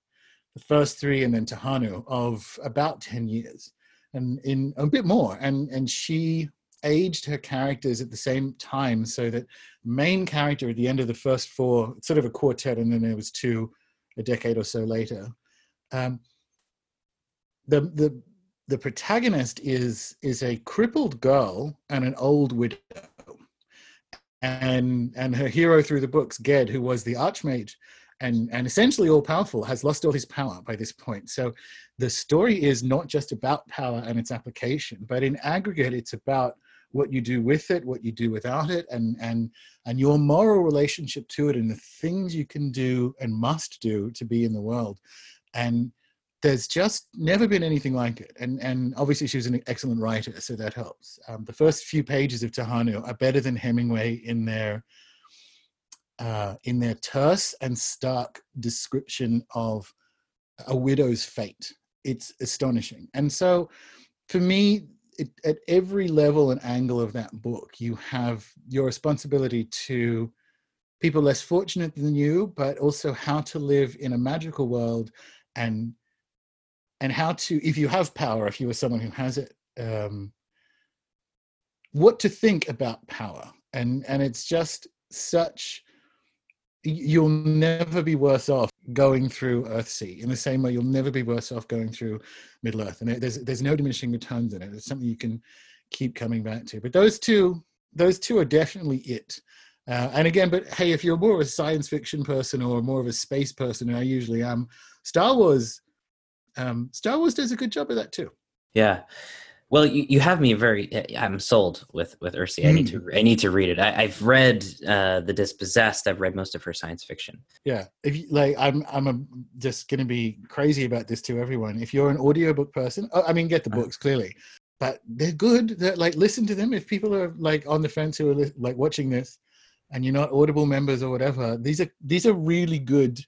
the first three and then Tehanu of about 10 years and in a bit more. And, and she aged her characters at the same time so that main character at the end of the first four, sort of a quartet, and then there was two a decade or so later. Um, the, the, the protagonist is, is a crippled girl and an old widow. And, and her hero through the books, Ged, who was the archmage, and and essentially all powerful has lost all his power by this point so the story is not just about power and its application but in aggregate it's about what you do with it what you do without it and and and your moral relationship to it and the things you can do and must do to be in the world and there's just never been anything like it and and obviously she was an excellent writer so that helps um, the first few pages of tehanu are better than hemingway in their uh, in their terse and stark description of a widow's fate. It's astonishing. And so, for me, it, at every level and angle of that book, you have your responsibility to people less fortunate than you, but also how to live in a magical world and and how to, if you have power, if you are someone who has it, um, what to think about power. And and it's just such you'll never be worse off going through Earthsea in the same way you'll never be worse off going through Middle Earth. And there's there's no diminishing returns in it. It's something you can keep coming back to. But those two those two are definitely it. Uh, and again, but hey, if you're more of a science fiction person or more of a space person, and I usually am, Star Wars, um, Star Wars does a good job of that too. Yeah, well, you, you have me very. Eh, I'm sold with with Earthsea. Mm. I need to hmm. I need to read it. I, have read uh, the Dispossessed. I've read most of her science fiction. Yeah, if you, like, I'm I'm a, just going to be crazy about this to everyone. If you're an audiobook person, oh, I mean, get the uh-huh. books clearly, but they're good. They're like listen to them. If people are like on the fence who are like watching this, and you're not Audible members or whatever, these are these are really good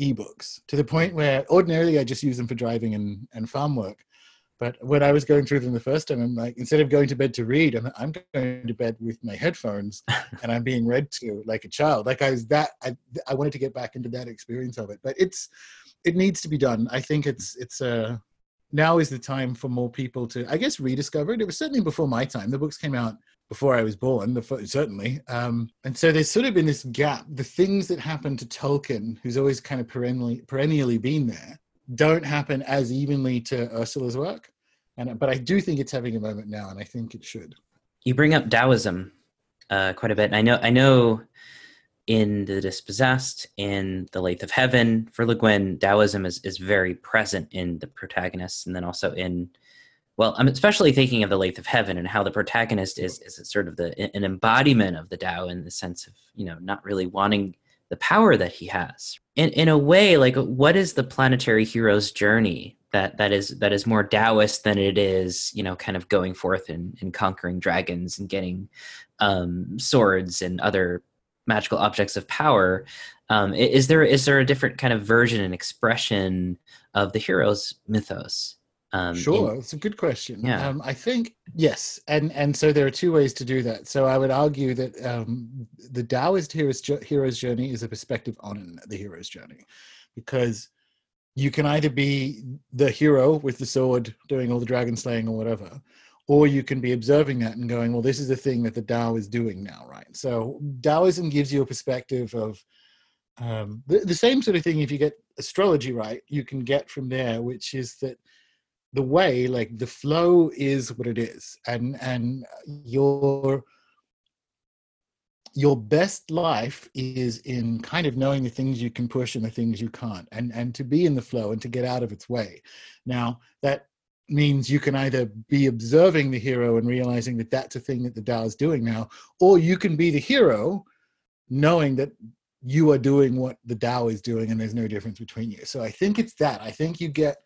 ebooks to the point where ordinarily I just use them for driving and and farm work but when I was going through them the first time, I'm like, instead of going to bed to read, I'm, I'm going to bed with my headphones and I'm being read to like a child. Like I was that, I, I wanted to get back into that experience of it, but it's, it needs to be done. I think it's, it's a, uh, now is the time for more people to, I guess, rediscover it. It was certainly before my time. The books came out before I was born, the, certainly. Um, and so there's sort of been this gap. The things that happened to Tolkien, who's always kind of perennially, perennially been there, don't happen as evenly to Ursula's work. And but I do think it's having a moment now, and I think it should. You bring up Taoism uh, quite a bit. And I know I know in the dispossessed, in the Lathe of Heaven, for Le Guin, Taoism is, is very present in the protagonists, and then also in well, I'm especially thinking of the Lathe of Heaven and how the protagonist is is sort of the an embodiment of the Tao in the sense of you know not really wanting the power that he has. In in a way, like what is the planetary hero's journey that that is that is more Taoist than it is, you know, kind of going forth and, and conquering dragons and getting um, swords and other magical objects of power. Um, is there is there a different kind of version and expression of the hero's mythos? Um, in- Sure, it's a good question. Yeah. Um, I think yes, and and so there are two ways to do that. So I would argue that um, the Taoist hero's, hero's journey is a perspective on the hero's journey, because you can either be the hero with the sword doing all the dragon slaying or whatever, or you can be observing that and going, well, this is the thing that the Tao is doing now, right? So Taoism gives you a perspective of um, the, the same sort of thing. If you get astrology right, you can get from there, which is that the way like the flow is what it is and and your your best life is in kind of knowing the things you can push and the things you can't and and to be in the flow and to get out of its way. Now that means you can either be observing the hero and realizing that that's a thing that the Tao is doing now or you can be the hero knowing that you are doing what the Tao is doing and there's no difference between you. So i think it's that. I think you get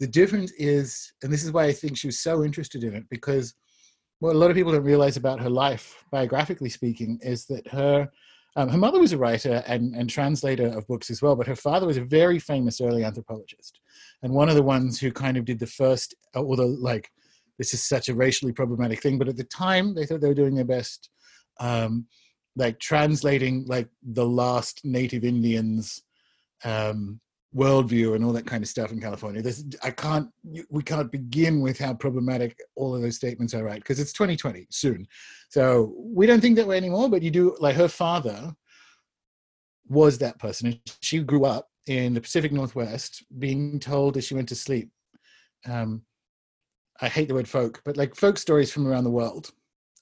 the difference is, and this is why I think she was so interested in it, because what a lot of people don't realize about her life, biographically speaking, is that her um, her mother was a writer and, and translator of books as well, but her father was a very famous early anthropologist, and one of the ones who kind of did the first, although like this is such a racially problematic thing, but at the time they thought they were doing their best, um, like translating like the last Native Indians um, worldview and all that kind of stuff in California. I can't, we can't begin with how problematic all of those statements are, right? Because it's 2020 soon. So we don't think that way anymore, but you do, like her father was that person. And she grew up in the Pacific Northwest being told as she went to sleep. Um, I hate the word folk, but like folk stories from around the world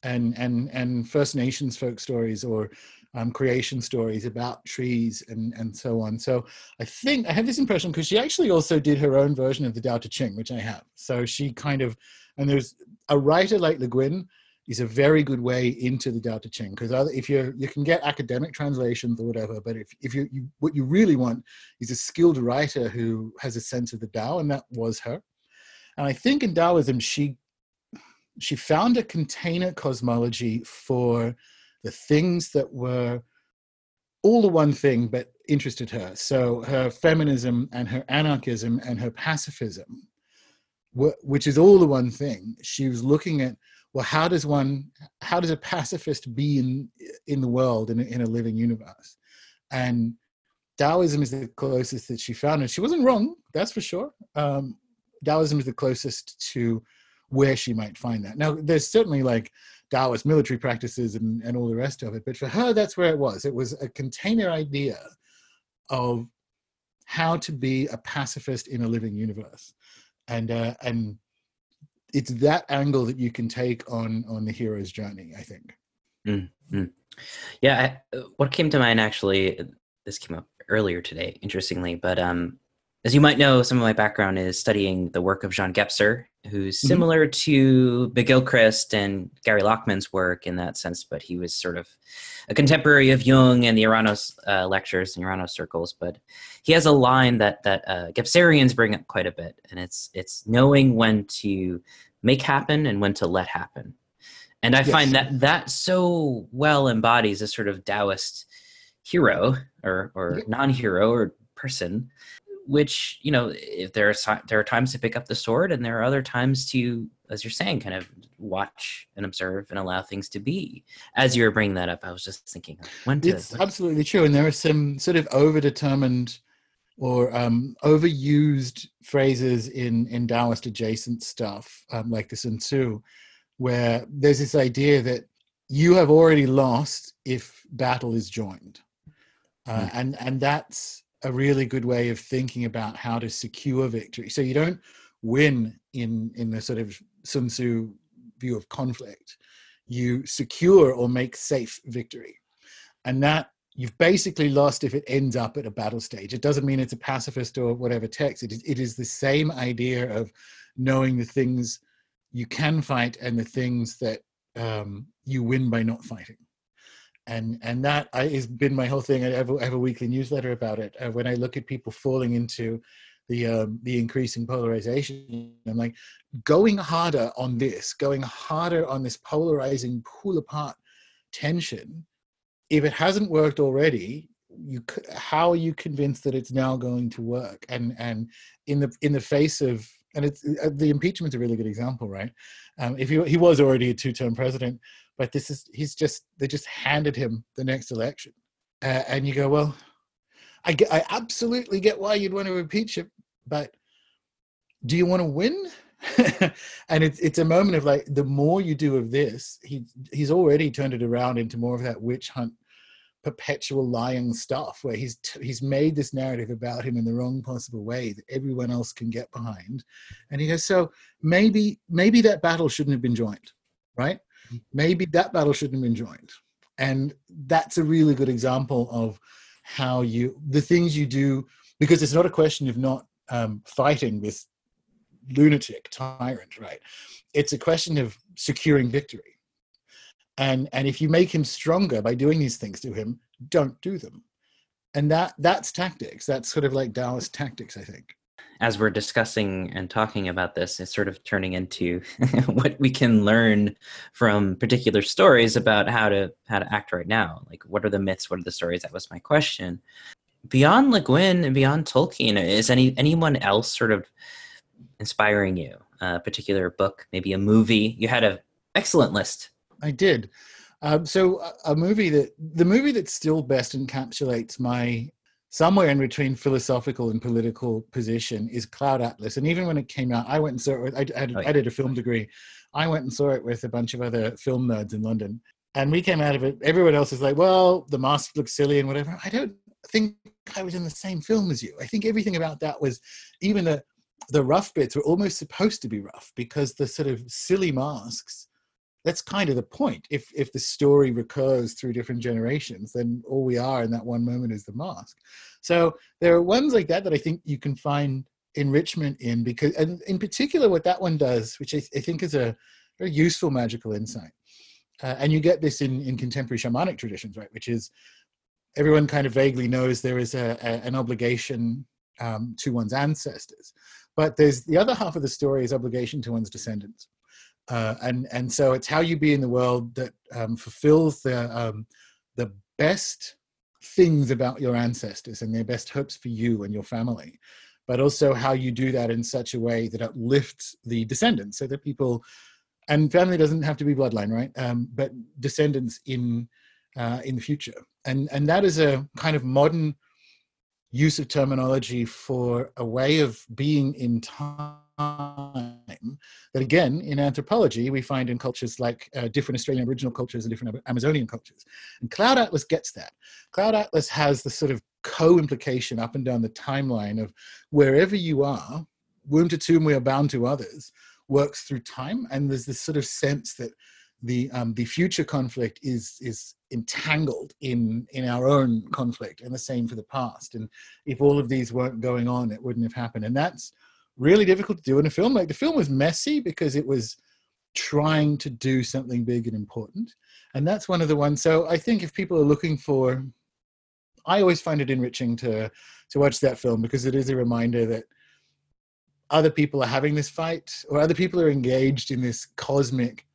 and, and, and First Nations folk stories or um, creation stories about trees and, and so on. So I think I have this impression because she actually also did her own version of the Tao Te Ching, which I have. So she kind of, and there's a writer like Le Guin is a very good way into the Tao Te Ching because if you you can get academic translations or whatever, but if, if you, you what you really want is a skilled writer who has a sense of the Tao, and that was her. And I think in Taoism she she found a container cosmology for the things that were all the one thing but interested her. So her feminism and her anarchism and her pacifism, which is all the one thing. She was looking at well, how does one, how does a pacifist be in in the world in a, in a living universe? And Taoism is the closest that she found, and she wasn't wrong. That's for sure. Um, Taoism is the closest to where she might find that. Now, there's certainly like Taoist military practices and, and all the rest of it. But for her, that's where it was. It was a container idea of how to be a pacifist in a living universe. And, uh, and it's that angle that you can take on, on the hero's journey, I think. Mm-hmm. Yeah. I, what came to mind actually, this came up earlier today, interestingly, but um, as you might know, some of my background is studying the work of Jean Gebser, who's similar mm-hmm. to McGilchrist and Gary Lachman's work in that sense, but he was sort of a contemporary of Jung and the Eranos uh, lectures and Eranos circles. But he has a line that that uh, Gebserians bring up quite a bit, and it's it's knowing when to make happen and when to let happen. And I yes. find that that so well embodies a sort of Taoist hero or or non-hero or person which you know if there are there are times to pick up the sword and there are other times to as you're saying kind of watch and observe and allow things to be as you were bringing that up i was just thinking when to it's absolutely true and there are some sort of overdetermined or um, overused phrases in in Taoist adjacent stuff, um, like the Sun Tzu, where there's this idea that you have already lost if battle is joined, uh, mm. and and that's a really good way of thinking about how to secure victory. So you don't win in in the sort of Sun Tzu view of conflict. You secure or make safe victory, and that you've basically lost if it ends up at a battle stage. It doesn't mean it's a pacifist or whatever text. It is, it is the same idea of knowing the things you can fight and the things that um, you win by not fighting and and that I, has been my whole thing. I have, I have a weekly newsletter about it. Uh, when I look at people falling into the um, the increasing polarization, I'm like, going harder on this, going harder on this polarizing, pull apart tension, if it hasn't worked already, you how are you convinced that it's now going to work? And and in the in the face of and it's uh, the impeachment's a really good example, right? Um, if he he was already a two-term president, but this is he's just they just handed him the next election, uh, and you go, well, I get, I absolutely get why you'd want to impeach him, but do you want to win? and it's it's a moment of like the more you do of this, he he's already turned it around into more of that witch hunt, perpetual lying stuff where he's he's made this narrative about him in the wrong possible way that everyone else can get behind, and he goes, so maybe maybe that battle shouldn't have been joined, right? Mm-hmm. Maybe that battle shouldn't have been joined, and that's a really good example of how you the things you do because it's not a question of not um, fighting this lunatic tyrant, right? It's a question of securing victory. And and if you make him stronger by doing these things to him, don't do them. And that that's tactics. That's sort of like Taoist tactics, I think. As we're discussing and talking about this, it's sort of turning into what we can learn from particular stories about how to how to act right now. Like what are the myths? What are the stories? That was my question. Beyond Le Guin and beyond Tolkien, is any anyone else sort of inspiring you? A particular book, maybe a movie? You had an excellent list. I did. Um, so a movie that the movie that still best encapsulates my somewhere in between philosophical and political position is Cloud Atlas. And even when it came out, I went and saw it. With, I, I, oh, I did a film degree. I went and saw it with a bunch of other film nerds in London. And we came out of it. Everyone else is like, well, the mask looks silly and whatever. I don't think I was in the same film as you. I think everything about that was even the the rough bits were almost supposed to be rough because the sort of silly masks that's kind of the point. If if the story recurs through different generations then all we are in that one moment is the mask. So there are ones like that that i think you can find enrichment in because and in particular what that one does which i, I think is a very useful magical insight uh, and you get this in in contemporary shamanic traditions right which is everyone kind of vaguely knows there is a, a an obligation um, to one's ancestors. But there's the other half of the story is obligation to one's descendants. Uh, and and so it's how you be in the world that um, fulfills the um, the best things about your ancestors and their best hopes for you and your family, but also how you do that in such a way that uplifts the descendants, so that people and family doesn't have to be bloodline, right? Um, but descendants in uh, in the future, and and that is a kind of modern use of terminology for a way of being in time that again in anthropology we find in cultures like uh, different australian aboriginal cultures and different amazonian cultures. And cloud atlas gets that. Cloud atlas has the sort of co-implication up and down the timeline of wherever you are womb to tomb we are bound to others works through time. And there's this sort of sense that the um, the future conflict is is entangled in in our own conflict and the same for the past. And if all of these weren't going on it wouldn't have happened. And that's really difficult to do in a film. Like the film was messy because it was trying to do something big and important. And that's one of the ones. So i think if people are looking for i always find it enriching to to watch that film because it is a reminder that other people are having this fight or other people are engaged in this cosmic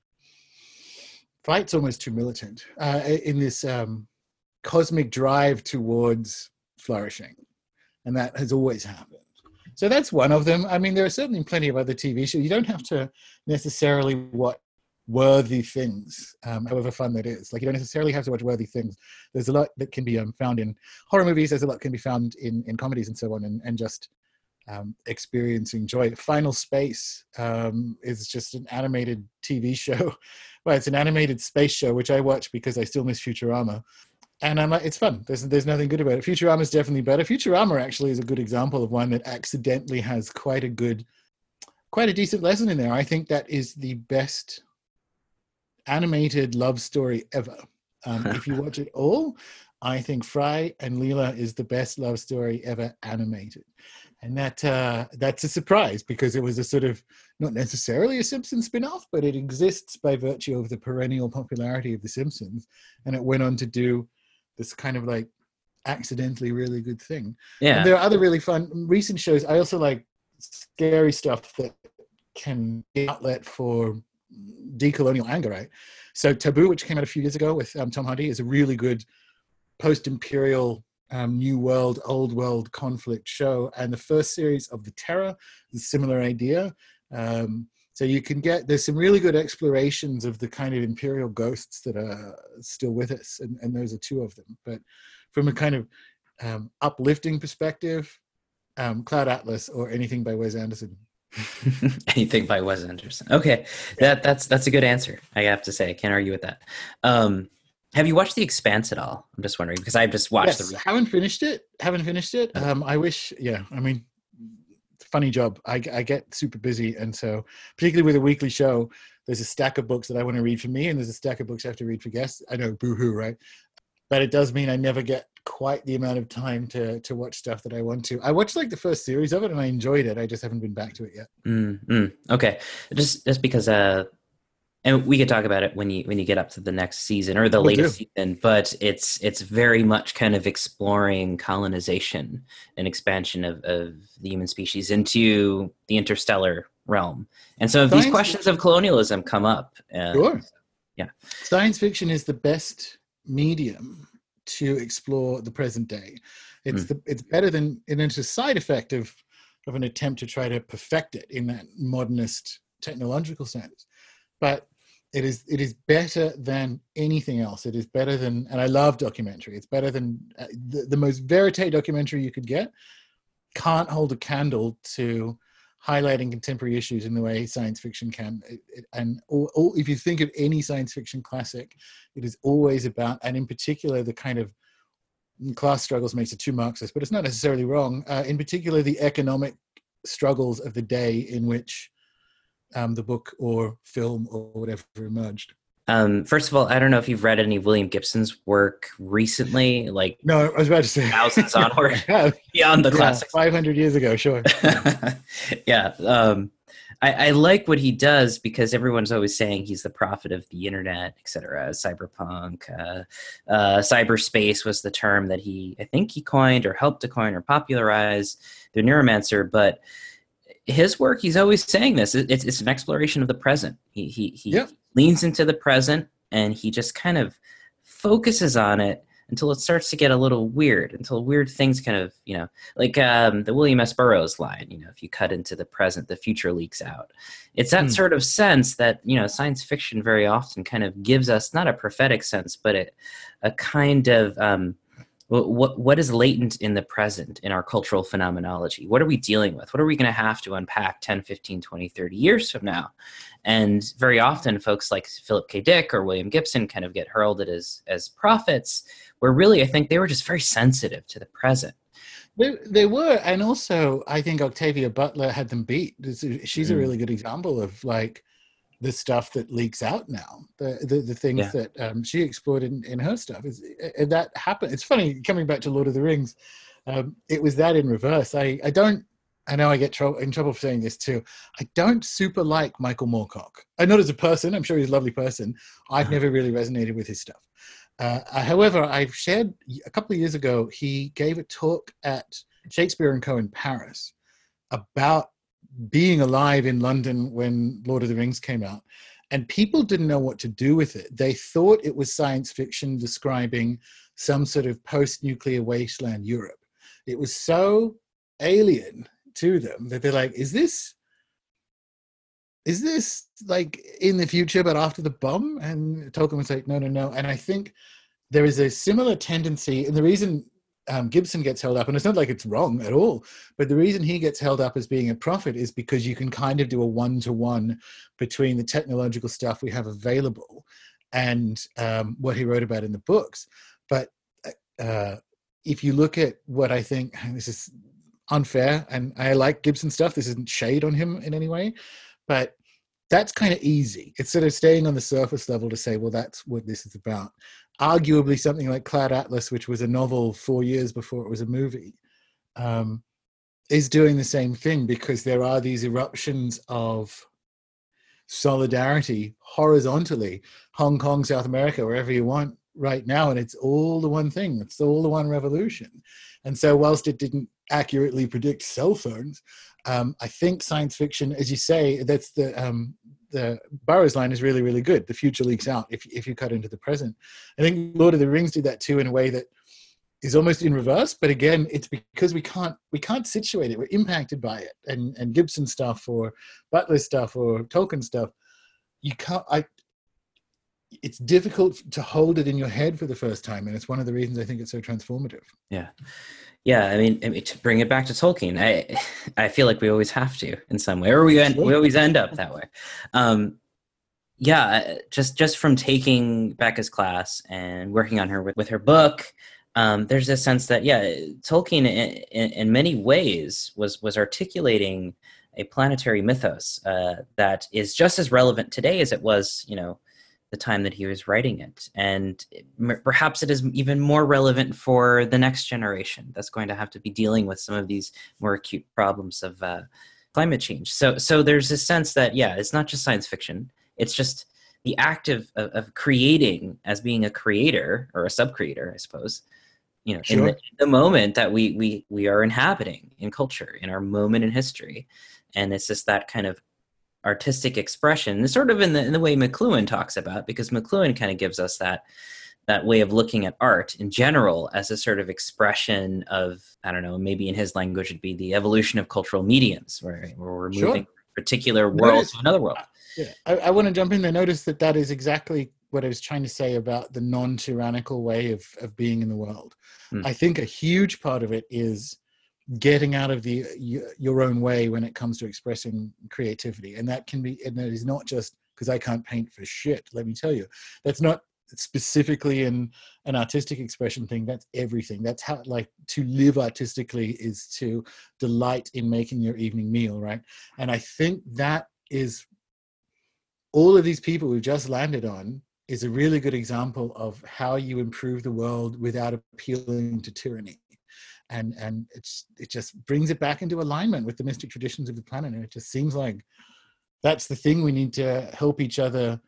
fight's almost too militant uh, in this um, cosmic drive towards flourishing, and that has always happened. So that's one of them. I mean, there are certainly plenty of other TV shows. You don't have to necessarily watch worthy things, um, however fun that is. Like you don't necessarily have to watch worthy things. There's a lot that can be um, found in horror movies. There's a lot can be found in in comedies and so on, and, and just um, experiencing joy. Final Space um, is just an animated TV show. well, it's an animated space show which I watch because I still miss Futurama, and I'm like, it's fun. There's there's nothing good about it. Futurama is definitely better. Futurama actually is a good example of one that accidentally has quite a good, quite a decent lesson in there. I think that is the best animated love story ever. Um, if you watch it all, I think Fry and Leela is the best love story ever animated and that uh, that's a surprise because it was a sort of not necessarily a Simpsons spin-off, but it exists by virtue of the perennial popularity of The Simpsons, and it went on to do this kind of like accidentally really good thing. Yeah, and there are other really fun recent shows. I also like scary stuff that can be outlet for decolonial anger, right? So Taboo, which came out a few years ago with um, Tom Hardy, is a really good post-imperial um, new world, old world conflict show. And the first series of The Terror is a similar idea. Um, so you can get there's some really good explorations of the kind of imperial ghosts that are still with us, and, and those are two of them. But from a kind of um, uplifting perspective, um, Cloud Atlas or anything by Wes Anderson. anything by Wes Anderson. Okay, that that's that's a good answer. I have to say, I can't argue with that. Um, have you watched The Expanse at all? I'm just wondering because I've just watched yes, the. Haven't finished it. Haven't finished it. Um, I wish. Yeah, I mean, funny job. I, I get super busy, and so particularly with a weekly show, there's a stack of books that I want to read for me, and there's a stack of books I have to read for guests. I know, boohoo, right? But it does mean I never get quite the amount of time to to watch stuff that I want to. I watched like the first series of it, and I enjoyed it. I just haven't been back to it yet. Mm, mm, okay, just just because uh, and we could talk about it when you when you get up to the next season or the Will latest do. season but it's it's very much kind of exploring colonization and expansion of, of the human species into the interstellar realm and so these Science- questions of colonialism come up uh, Sure. Yeah. Science fiction is the best medium to explore the present day. It's Hmm. the it's better than and it's a side effect of of an attempt to try to perfect it in that modernist technological sense. But it is it is better than anything else. It is better than and I love documentary. It's better than uh, the, the most verite documentary you could get. Can't hold a candle to highlighting contemporary issues in the way science fiction can. It, it, and all, all, if you think of any science fiction classic, it is always about, and in particular, the kind of class struggles makes it too Marxist, but it's not necessarily wrong. Uh, in particular, the economic struggles of the day in which um, the book or film or whatever emerged. um, first of all i don't know if you've read any william gibson's work recently like No, I was about to say Thousands onward. Beyond the Yeah, classics 500 years ago, sure. yeah um I, I like what he does because everyone's always saying he's the prophet of the internet etc cyberpunk uh, uh, cyberspace was the term that he i think he coined or helped to coin or popularize the neuromancer but his work he's always saying this. It's it's an exploration of the present he, he, he Yeah. leans into the present and he just kind of focuses on it until it starts to get a little weird until weird things kind of you know like um, the William S. Burroughs line, you know, if you cut into the present, the future leaks out. It's that Hmm. sort of sense that you know science fiction very often kind of gives us not a prophetic sense, but a, a kind of um, wh- what what is latent in the present in our cultural phenomenology? What are we dealing with? What are we going to have to unpack 10 15 20 30 years from now? And very often folks like philip k. Dick or william gibson kind of get heralded as as prophets where really i think they were just very sensitive to the present. They, they were, and also I think Octavia Butler had them beat. She's a Mm. really good example of like the stuff that leaks out now. The the, the things Yeah. that um, she explored in, in her stuff is and that happened. It's funny coming back to Lord of the Rings. Um, it was that in reverse. I I don't. I know I get trou- in trouble for saying this too. I don't super like Michael Moorcock. I not as a person. I'm sure he's a lovely person. I've Uh-huh. never really resonated with his stuff. Uh, however, I've shared a couple of years ago. He gave a talk at Shakespeare and Co in Paris about being alive in London when Lord of the Rings came out, and people didn't know what to do with it. They thought it was science fiction describing some sort of post-nuclear wasteland Europe. It was so alien to them that they're like, "Is this?" Is this like in the future, but after the bomb? And Tolkien was like, no, no, no. And I think there is a similar tendency, and the reason um, Gibson gets held up, and it's not like it's wrong at all, but the reason he gets held up as being a prophet is because you can kind of do a one to one between the technological stuff we have available and um, what he wrote about in the books. But uh, if you look at what I think, this is unfair, and I like Gibson stuff, this isn't shade on him in any way, but that's kind of easy. It's sort of staying on the surface level to say, well, that's what this is about. Arguably, something like Cloud Atlas, which was a novel four years before it was a movie, um, is doing the same thing because there are these eruptions of solidarity horizontally, Hong Kong, South America, wherever you want right now, and it's all the one thing. It's all the one revolution. And so, whilst it didn't accurately predict cell phones, um, I think science fiction, as you say, that's the um, the Burroughs line is really really good. The future leaks out if if you cut into the present. I think Lord of the Rings did that too in a way that is almost in reverse but again it's because we can't we can't situate it we're impacted by it and and gibson stuff or butler stuff or tolkien stuff you can't i it's difficult to hold it in your head for the first time and it's one of the reasons i think it's so transformative. Yeah. Yeah i mean, I mean to bring it back to tolkien i i feel like we always have to in some way or we end, we always end up that way. Um yeah just just from taking becca's class and working on her with, with her book um, there's a sense that yeah tolkien in, in, in, many ways was was articulating a planetary mythos uh, that is just as relevant today as it was you know the time that he was writing it. And perhaps it is even more relevant for the next generation that's going to have to be dealing with some of these more acute problems of uh, climate change. So so there's a sense that yeah it's not just science fiction. It's just the act of, of, of creating as being a creator or a sub creator i suppose you know sure. in, the, in the moment that we we we are inhabiting in culture in our moment in history. And it's just that kind of artistic expression sort of in the in the way mcluhan talks about because mcluhan kind of gives us that that way of looking at art in general as a sort of expression of i don't know maybe in his language it'd be the evolution of cultural mediums where, where we're moving sure. from a particular world notice, to another world yeah I, I want to jump in there notice that that is exactly what I was trying to say about the non-tyrannical way of, of being in the world. Mm. I think a huge part of it is getting out of the your own way when it comes to expressing creativity, and that can be and that is not just because I can't paint for shit. Let me tell you, that's not specifically in an artistic expression thing that's everything. That's how like to live artistically is to delight in making your evening meal right? And i think that is all of these people we've just landed on is a really good example of how you improve the world without appealing to tyranny and and it's it just brings it back into alignment with the mystic traditions of the planet. And it just seems like that's the thing we need to help each other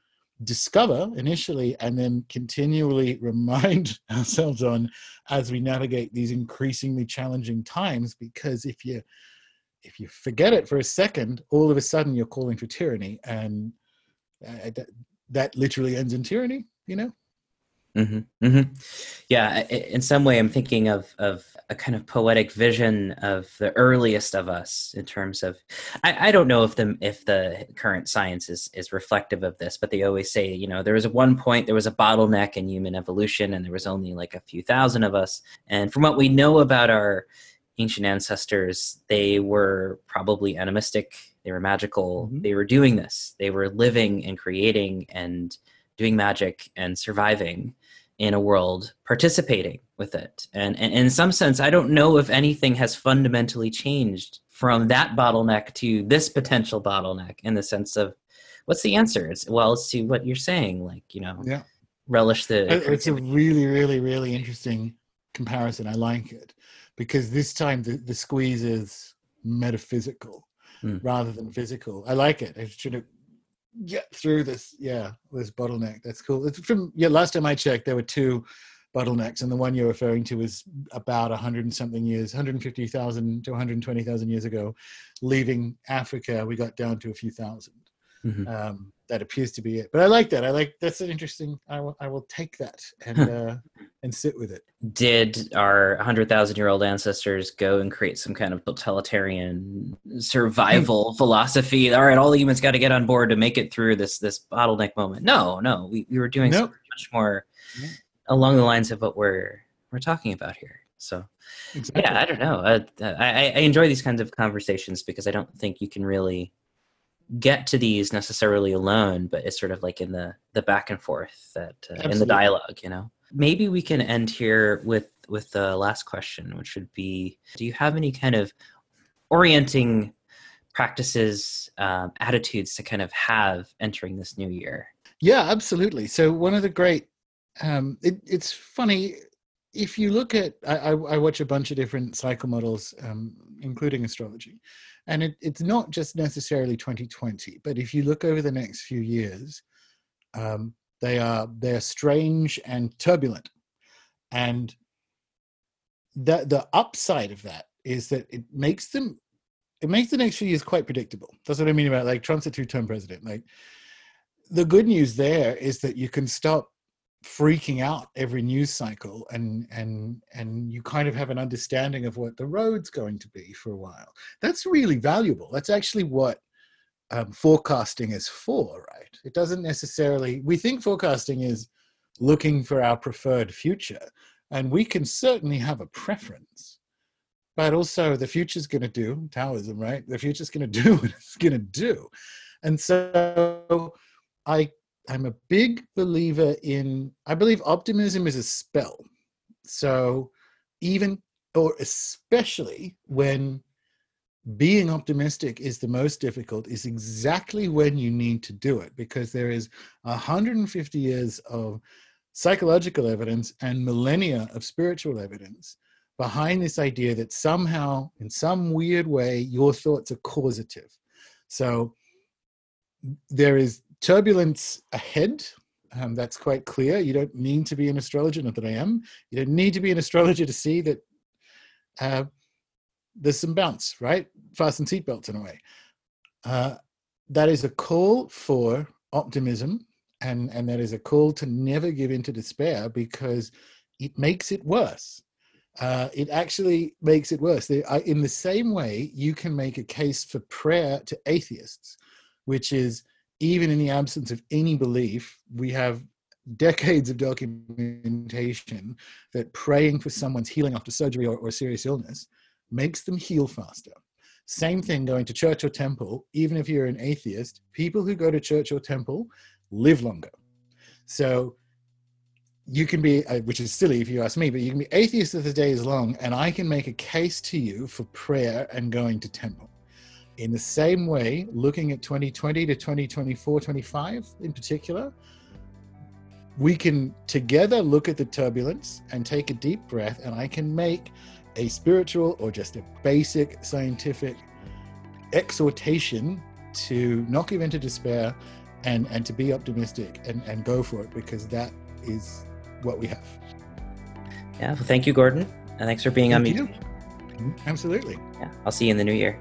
discover initially and then continually remind ourselves on as we navigate these increasingly challenging times. Because if you if you forget it for a second all of a sudden you're calling for tyranny. And uh, that literally ends in tyranny you know mm-hmm, mm-hmm. yeah in some way i'm thinking of of a kind of poetic vision of the earliest of us in terms of I, I, don't know if the if the current science is is reflective of this but they always say you know there was a one point there was a bottleneck in human evolution and there was only like a few thousand of us and from what we know about our ancient ancestors they were probably animistic they were magical mm-hmm. they were doing this they were living and creating and doing magic and surviving in a world participating with it and, and, in some sense i don't know if anything has fundamentally changed from that bottleneck to this potential bottleneck in the sense of what's the answer it's well it's to what you're saying like you know yeah relish the it's a really really really interesting comparison i like it because this time the, the squeeze is metaphysical mm. rather than physical. I like it. I should have get through this. Yeah, this bottleneck. That's cool. It's from yeah. Last time I checked, there were two bottlenecks, and the one you're referring to is about 100 and something years, 150,000 to 120,000 years ago. Leaving Africa, we got down to a few 1000 mm-hmm. um, that appears to be it. But I like that. I like that's an interesting. I will I will take that and uh, and sit with it. Did our hundred thousand year old ancestors go and create some kind of totalitarian survival philosophy? All right, all humans got to get on board to make it through this this bottleneck moment. No, no, we, we were doing nope. much more yeah. along the lines of what we're we're talking about here. So, exactly. yeah, I don't know. Uh, I, I enjoy these kinds of conversations because I don't think you can really get to these necessarily alone, but it's sort of like in the the back and forth that uh, in the dialogue, you know. Maybe we can end here with with the last question, which would be: Do you have any kind of orienting practices, um, attitudes to kind of have entering this new year? Yeah, absolutely. So one of the great, um, it, it's funny if you look at I, I, watch a bunch of different cycle models um, including astrology. And it, it's not just necessarily 2020 but if you look over the next few years um, they are they're strange and turbulent. And the the upside of that is that it makes them it makes the next few years quite predictable. That's what i mean about like trump's a two-term president. Like the good news there is that you can stop freaking out every news cycle and and and you kind of have an understanding of what the road's going to be for a while. That's really valuable. That's actually what um, forecasting is for right? It doesn't necessarily we think forecasting is looking for our preferred future and we can certainly have a preference but also the future's going to do taoism right? The future's going to do what it's going to do. And so i I'm a big believer in, I believe optimism is a spell. So even or especially when being optimistic is the most difficult is exactly when you need to do it because there is 150 years of psychological evidence and millennia of spiritual evidence behind this idea that somehow in some weird way your thoughts are causative so there is turbulence ahead. Um, that's quite clear. You don't need to be an astrologer, not that I am. You don't need to be an astrologer to see that uh, there's some bounce, right? Fasten seatbelts in a way. Uh, that is a call for optimism, and, and that is a call to never give in to despair because it makes it worse. Uh, it actually makes it worse. in the same way, you can make a case for prayer to atheists, which is even in the absence of any belief, we have decades of documentation that praying for someone's healing after surgery or, or serious illness makes them heal faster. Same thing going to church or temple, even if you're an atheist, people who go to church or temple live longer. So you can be, uh, which is silly if you ask me, but you can be atheist if the day is long, and I can make a case to you for prayer and going to temple. In the same way, looking at 2020 to 2024, 25 in particular, we can together look at the turbulence and take a deep breath, and I can make a spiritual or just a basic scientific exhortation to not give in to despair and, and to be optimistic and, and go for it because that is what we have. Yeah, well, thank you, Gordon. And thanks for being thank on me. Absolutely. Yeah, I'll see you in the new year.